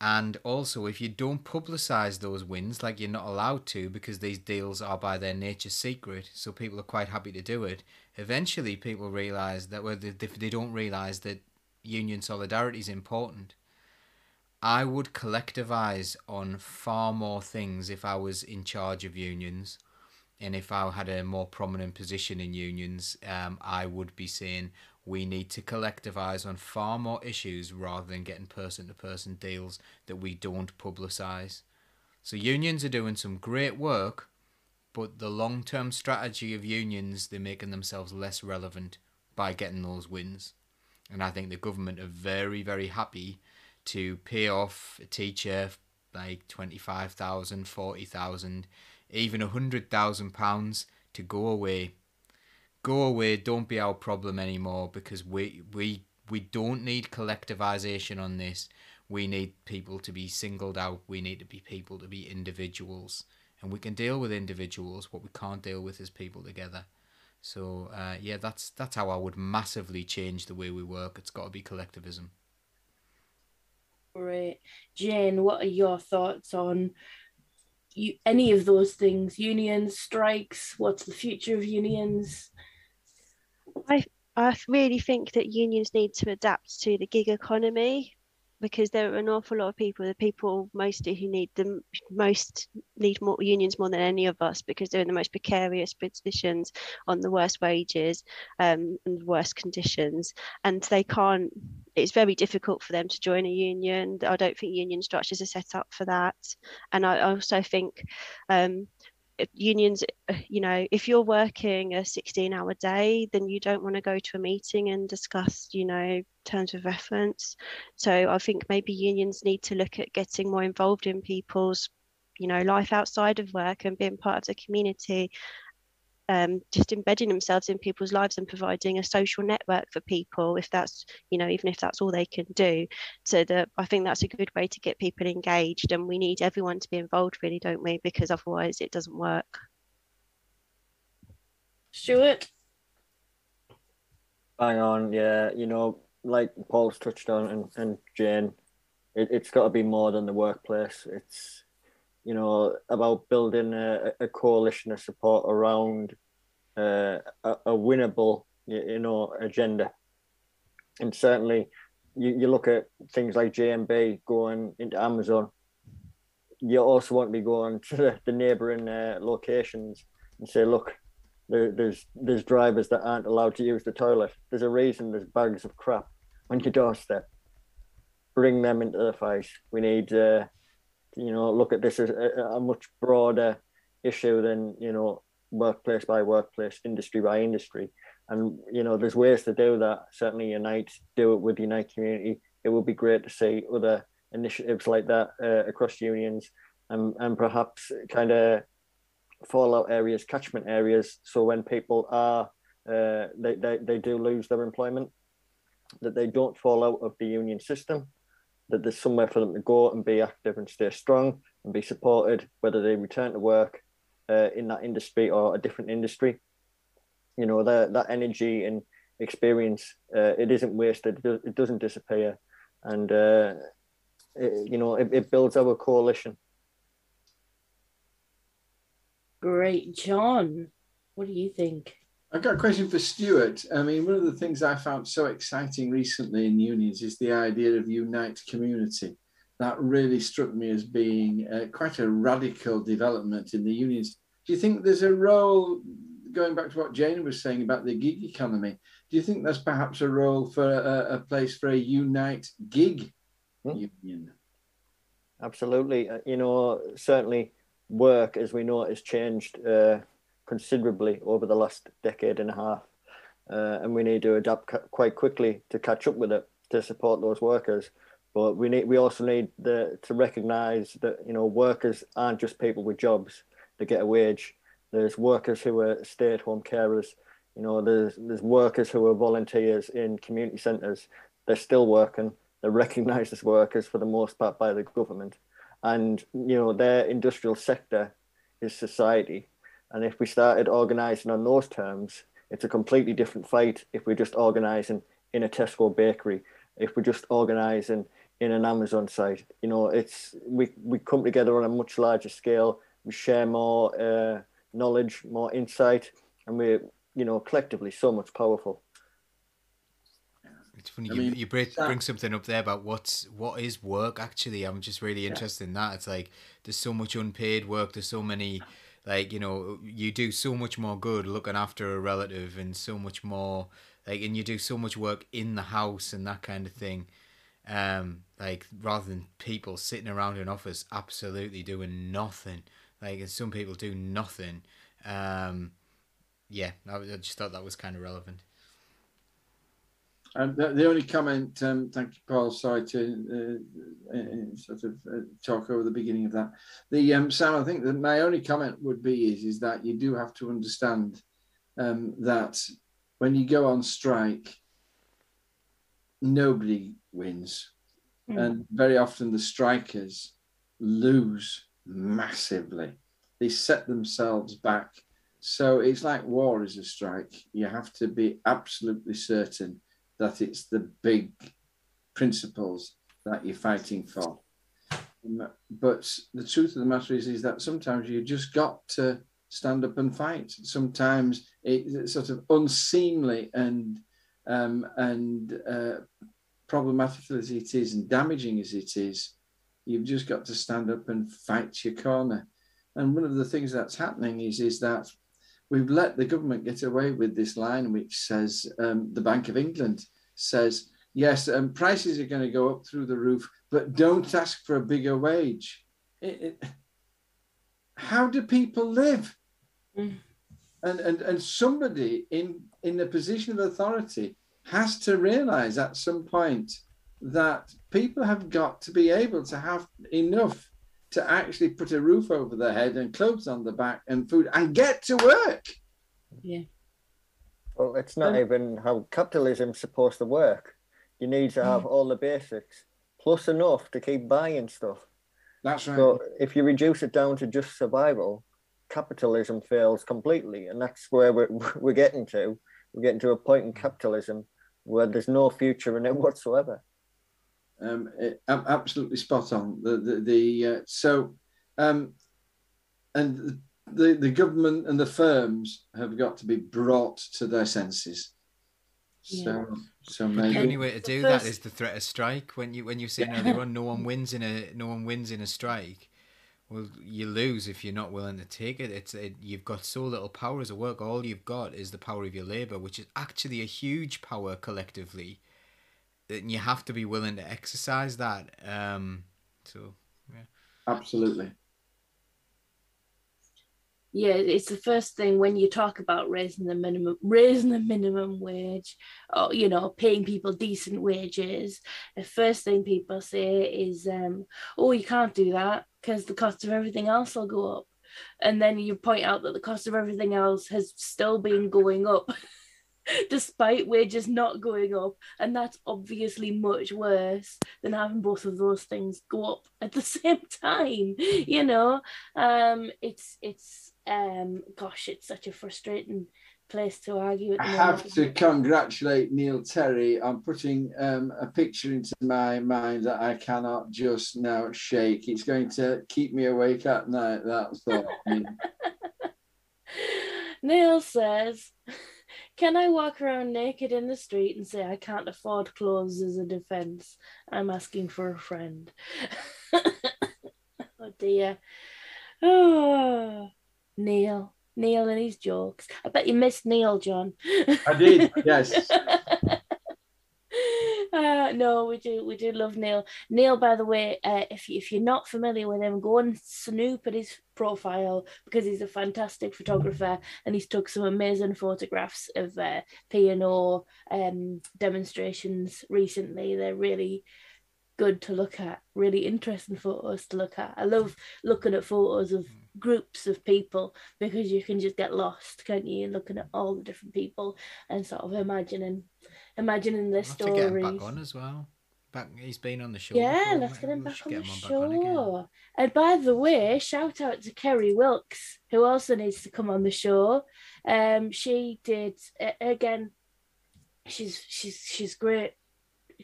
and also, if you don't publicize those wins, like you're not allowed to, because these deals are by their nature secret, so people are quite happy to do it. Eventually, people realize that whether if they don't realize that union solidarity is important. I would collectivize on far more things if I was in charge of unions, and if I had a more prominent position in unions. Um, I would be saying we need to collectivize on far more issues rather than getting person to person deals that we don't publicize. So, unions are doing some great work, but the long term strategy of unions, they're making themselves less relevant by getting those wins. And I think the government are very, very happy to pay off a teacher like 25,000, 40,000, even a hundred thousand pounds to go away go away, don't be our problem anymore because we we we don't need collectivization on this. We need people to be singled out. We need to be people to be individuals, and we can deal with individuals. What we can't deal with is people together. So uh, yeah, that's that's how I would massively change the way we work. It's got to be collectivism. Great, Jane. What are your thoughts on you, any of those things? Unions, strikes. What's the future of unions? I I really think that unions need to adapt to the gig economy because there are an awful lot of people, the people mostly who need them most need more unions more than any of us because they're in the most precarious positions on the worst wages um, and worst conditions, and they can't. It's very difficult for them to join a union. I don't think union structures are set up for that, and I also think. Um, unions you know if you're working a 16 hour day then you don't want to go to a meeting and discuss you know terms of reference. So i think maybe unions need to look at getting more involved in people's you know life outside of work and being part of the community um, just embedding themselves in people's lives and providing a social network for people if that's you know even if that's all they can do. So that i think that's a good way to get people engaged and we need everyone to be involved really don't we? Because otherwise it doesn't work. Stuart? Bang on yeah you know like paul's touched on and, and jane it, it's got to be more than the workplace. It's you know, about building a, a coalition of support around uh, a, a, winnable, you know, agenda. And certainly, you, you look at things like GMB going into Amazon. You also want to be going to the, the neighbouring uh, locations and say, look, there, there's there's drivers that aren't allowed to use the toilet. There's a reason there's bags of crap on your doorstep. Bring them into the fight. We need uh, you know look at this as a, a much broader issue than you know workplace by workplace, industry by industry. And you know, there's ways to do that. Certainly, Unite, do it with Unite Community. It would be great to see other initiatives like that uh, across unions, and and perhaps kind of fallout areas, catchment areas. So when people are uh, they, they they do lose their employment, that they don't fall out of the union system, that there's somewhere for them to go and be active and stay strong and be supported, whether they return to work uh, in that industry or a different industry. You know, that, that energy and experience, uh, it isn't wasted, it doesn't disappear. And, uh, it, you know, it, it builds our coalition. Great. John, what do you think? I've got a question for Stuart. I mean, one of the things I found so exciting recently in unions is the idea of unite community. That really struck me as being uh, quite a radical development in the unions. Do you think there's a role going back to what Jane was saying about the gig economy, do you think there's perhaps a role for a, a place for a unite gig Hmm. union? Absolutely. Uh, You know, certainly work, as we know, it has changed uh, considerably over the last decade and a half. Uh, and we need to adapt cu- quite quickly to catch up with it to support those workers. But we need, we also need the, to recognise that you know workers aren't just people with jobs to get a wage. There's workers who are stay-at-home carers. You know, there's there's workers who are volunteers in community centres. They're still working. They're recognised as workers for the most part by the government, and you know their industrial sector is society. And if we started organising on those terms, it's a completely different fight. If we're just organising in a Tesco bakery, if we're just organising in an Amazon site, you know, it's we we come together on a much larger scale. We share more uh, knowledge, more insight, and we're you know collectively so much powerful. It's funny I you, mean, you bring, that- bring something up there about what's what is work actually. I'm just really interested in that. It's like there's so much unpaid work. There's so many like you know you do so much more good looking after a relative and so much more like and you do so much work in the house and that kind of thing. Um, like rather than people sitting around an office absolutely doing nothing. Like and some people do nothing. Um, yeah, I, I just thought that was kind of relevant. Um, the, the only comment, um, thank you, Paul. Sorry to uh, uh, sort of uh, talk over the beginning of that. The um, Sam, I think that my only comment would be is is that you do have to understand um, that when you go on strike, nobody wins, Mm. and very often the strikers lose massively. They set themselves back. So it's like war is a strike. You have to be absolutely certain that it's the big principles that you're fighting for. Um, But the truth of the matter is, is that sometimes you just got to stand up and fight. Sometimes it's sort of unseemly and um, and uh, problematical as it is and damaging as it is. You've just got to stand up and fight your corner. And one of the things that's happening is is that we've let the government get away with this line, which says um, the Bank of England says, yes, um, prices are going to go up through the roof, but don't ask for a bigger wage. It, it, how do people live? Mm. And, and, and somebody in, in a position of authority has to realize at some point that people have got to be able to have enough to actually put a roof over their head and clothes on the back and food and get to work. Yeah. Well, it's not Um, even how capitalism's supposed to work. You need to have all the basics plus enough to keep buying stuff. That's right. So if you reduce it down to just survival, capitalism fails completely, and that's where we're we're getting to. We're getting to a point in capitalism where there's no future in it whatsoever. Um, it- absolutely spot on. The the, the uh, so um, and the the government and the firms have got to be brought to their senses. So so The only way to do that first- is the threat of strike. When you when you saying earlier on, no one wins in a no one wins in a strike. Well, you lose if you're not willing to take it. It's it, you've got so little power as a work. All you've got is the power of your labor, which is actually a huge power collectively. And you have to be willing to exercise that. Um, so yeah, absolutely. yeah, it's the first thing when you talk about raising the minimum, raising the minimum wage, or you know, paying people decent wages. The first thing people say is, um, "Oh, you can't do that because the cost of everything else will go up," and then you point out that the cost of everything else has still been going up. Despite wages not going up, and that's obviously much worse than having both of those things go up at the same time. You know, um, it's it's um, gosh, it's such a frustrating place to argue I have to congratulate Neil Terry on putting um, a picture into my mind that I cannot just now shake. It's going to keep me awake at night. That thought. Neil says, Can I walk around naked in the street and say I can't afford clothes as a defense? I'm asking for a friend. oh dear. Oh, Neil, Neil and his jokes. I bet you missed Neil, John. I did, yes. Uh, no, we do we do love Neil. Neil, by the way, uh, if if you're not familiar with him, go and snoop at his profile because he's a fantastic photographer and he's took some amazing photographs of uh, P&O um, demonstrations recently. They're really good to look at, really interesting photos to look at. I love looking at photos of groups of people because you can just get lost, can't you? Looking at all the different people and sort of imagining imagining their We'll to get him back on as well. Back, he's been on the show. Yeah, before, let's get him back on get the him on again. show. And by the way, shout out to Kerry Wilkes, who also needs to come on the show. Um, she did again. She's she's she's great,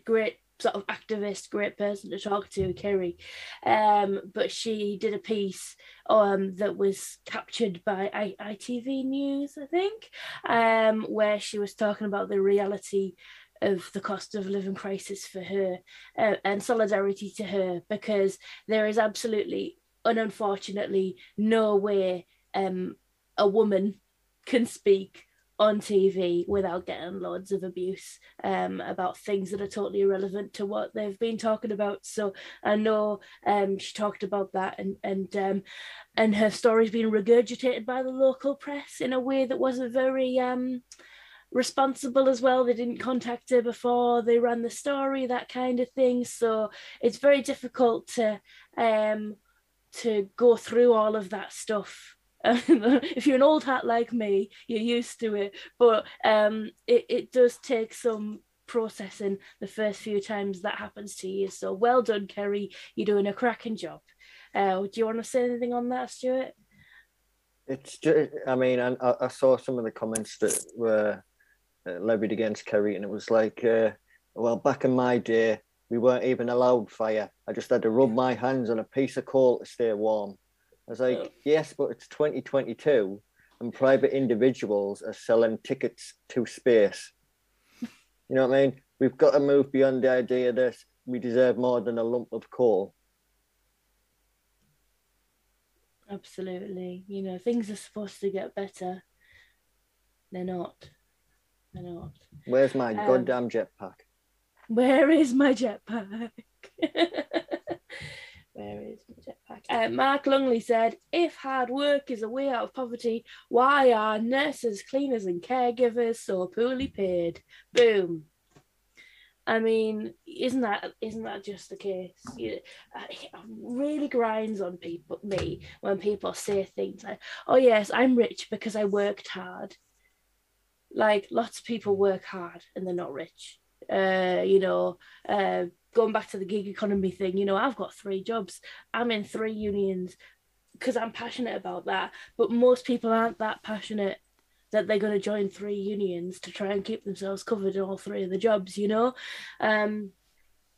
great sort of activist, great person to talk to, Kerry. Um, but she did a piece um that was captured by I- ITV News, I think, um, where she was talking about the reality of the cost of living crisis for her uh, and solidarity to her because there is absolutely and unfortunately no way um, a woman can speak on TV without getting loads of abuse um, about things that are totally irrelevant to what they've been talking about. So I know um, she talked about that and and um, and her story's been regurgitated by the local press in a way that wasn't very um, responsible as well. They didn't contact her before they ran the story, that kind of thing. So it's very difficult to um to go through all of that stuff. if you're an old hat like me, you're used to it. But um it, it does take some processing the first few times that happens to you. So well done, Kerry. You're doing a cracking job. Uh, do you want to say anything on that, Stuart? It's just, I mean, I, I saw some of the comments that were uh, levied against Kerry, and it was like, uh, well, back in my day, we weren't even allowed fire. I just had to rub my hands on a piece of coal to stay warm. I was like, Oh. yes, but it's 2022, and private individuals are selling tickets to space. You know what I mean? We've got to move beyond the idea that we deserve more than a lump of coal. Absolutely. You know, things are supposed to get better. They're not. They're not. Where's my Um, goddamn jetpack? Where is my jetpack? Where is my jetpack? Uh, Mark Lungley said, if hard work is a way out of poverty, why are nurses, cleaners, and caregivers so poorly paid? Boom. I mean, isn't that isn't that just the case? You, uh, it really grinds on people me when people say things like, "Oh yes, I'm rich because I worked hard." Like lots of people work hard and they're not rich. Uh, you know, uh, going back to the gig economy thing, you know, I've got three jobs. I'm in three unions because I'm passionate about that. But most people aren't that passionate that they're going to join three unions to try and keep themselves covered in all three of the jobs, you know? Um,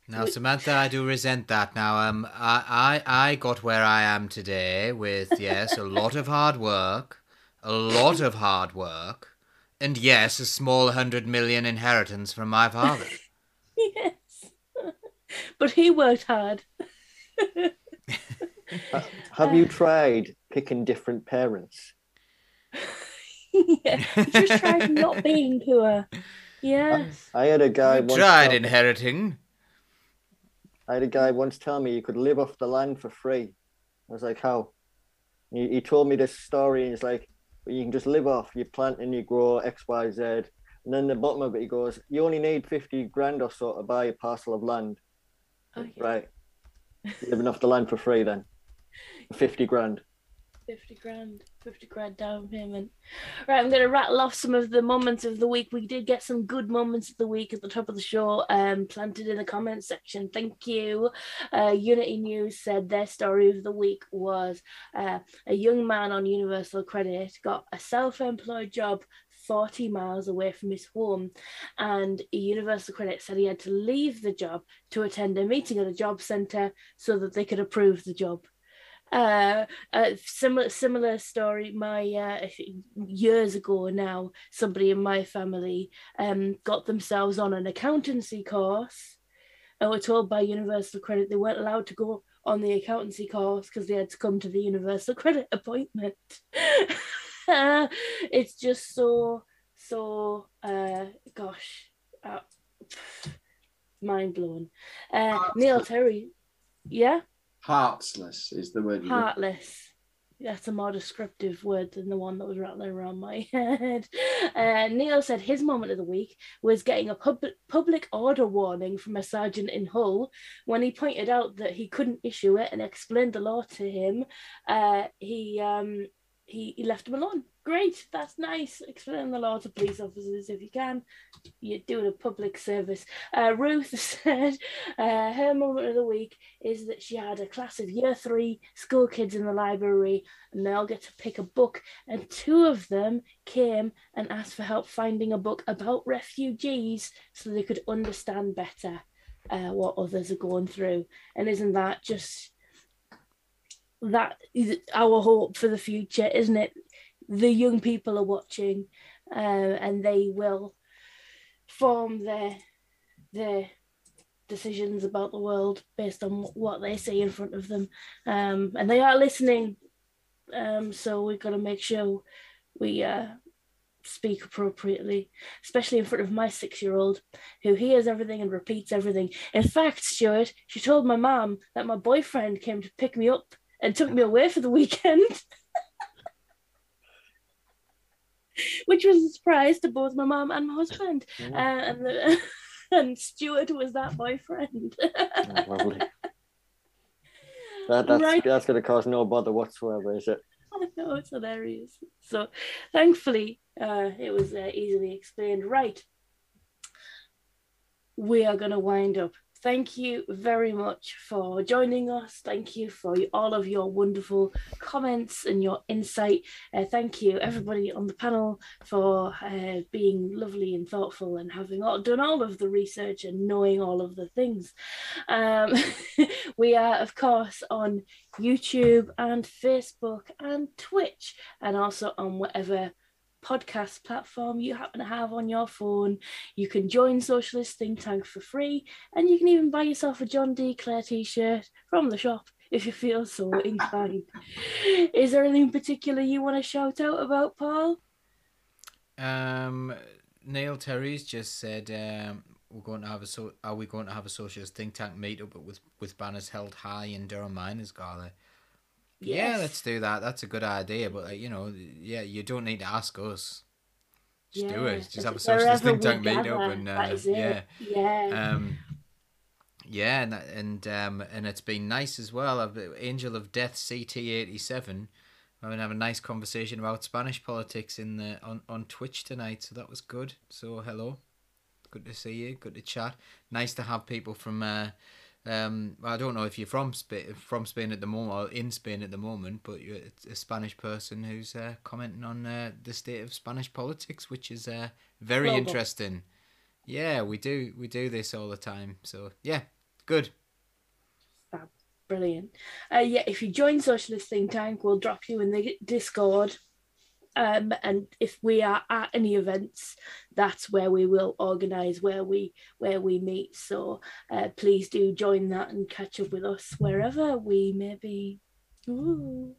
Now, Samantha, I do resent that. Now, um, I, I, I got where I am today with yes, a lot of hard work, a lot of hard work, and yes, a small hundred million inheritance from my father. yes. But he worked hard. Have you tried picking different parents? yeah. Just tried not being poor. Yeah. I had a guy I once tried tell- inheriting. I had a guy once tell me you could live off the land for free. I was like, how? He, he told me this story, and he's like, well, you can just live off. You plant and you grow X, Y, Z. And then the bottom of it, he goes, you only need 50 grand or so to buy a parcel of land. Okay. Right. Living off the land for free then. 50 grand. 50 grand, 50 grand down payment. Right, I'm going to rattle off some of the moments of the week. We did get some good moments of the week at the top of the show, um, planted in the comments section. Thank you. Uh, Unity News said their story of the week was uh, a young man on Universal Credit got a self employed job 40 miles away from his home, and Universal Credit said he had to leave the job to attend a meeting at a job centre so that they could approve the job. Uh, uh similar similar story my uh years ago now somebody in my family um got themselves on an accountancy course. And were told by universal credit they weren't allowed to go on the accountancy course because they had to come to the universal credit appointment it's just so so uh gosh uh, mind blowing uh neil terry yeah Heartless is the word. heartless that's a more descriptive word than the one that was rattling around my head. Uh, Neil said his moment of the week was getting a pub- public order warning from a sergeant in Hull when he pointed out that he couldn't issue it and explained the law to him. Uh, he um, he he left him alone. Great, that's nice. Explain the law to police officers if you can. You're doing a public service. Uh, Ruth said uh, her moment of the week is that she had a class of year three school kids in the library and they all get to pick a book. And two of them came and asked for help finding a book about refugees so they could understand better uh, what others are going through. And isn't that just that is our hope for the future, isn't it? The young people are watching uh, and they will form their their decisions about the world based on what they see in front of them. Um, and they are listening. Um, so we've got to make sure we uh, speak appropriately especially in front of my six-year-old who hears everything and repeats everything. In fact stuart she told my mom that my boyfriend came to pick me up and took me away for the weekend which was a surprise to both my mom and my husband uh, and the, and Stuart was that boyfriend. Oh, lovely. That, that's Right. that's going to cause no bother whatsoever, is it? I know it's hilarious. So thankfully, uh, it was uh, easily explained. Right, we are going to wind up. Thank you very much for joining us. Thank you for all of your wonderful comments and your insight. Uh, thank you, everybody on the panel, for uh, being lovely and thoughtful and having all, done all of the research and knowing all of the things. Um, we are, of course, on YouTube and Facebook and Twitch, and also on whatever podcast platform you happen to have on your phone. You can join Socialist Think Tank for free, and you can even buy yourself a John D. Clare t shirt from the shop if you feel so inclined. Is there anything particular you want to shout out about, Paul? Um, Neil Terry's just said um, we're going to have a so are we going to have a socialist think tank meetup with with banners held high in Durham Miners Gala? Yeah, Yes. let's do that. That's a good idea, but like, you know, yeah, you don't need to ask us. Just do it. Just have a socialist think tank meetup, gather, and uh, yeah, Yeah. um, yeah, and and um, and it's been nice as well. I've Angel of Death CT eighty seven. I'm gonna have a nice conversation about Spanish politics in the on, on Twitch tonight, so that was good. So hello, good to see you. Good to chat. Nice to have people from. Uh, um, I don't know if you're from Spain, from Spain at the moment or in Spain at the moment, but you're a Spanish person who's uh, commenting on uh, the state of Spanish politics, which is uh, very Global. interesting. Yeah, we do we do this all the time. So yeah, good. Brilliant. Uh, yeah, if you join Socialist Think Tank, we'll drop you in the Discord. Um, and if we are at any events, that's where we will organise where we where we meet. So uh, please do join that and catch up with us wherever we may be. Ooh.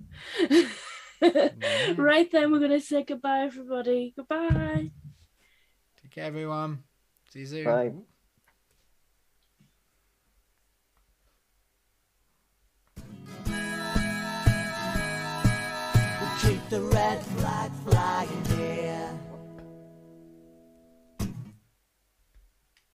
right then, we're gonna say goodbye, everybody. Goodbye. Take care, everyone. See you soon. Bye. the red flag flying here.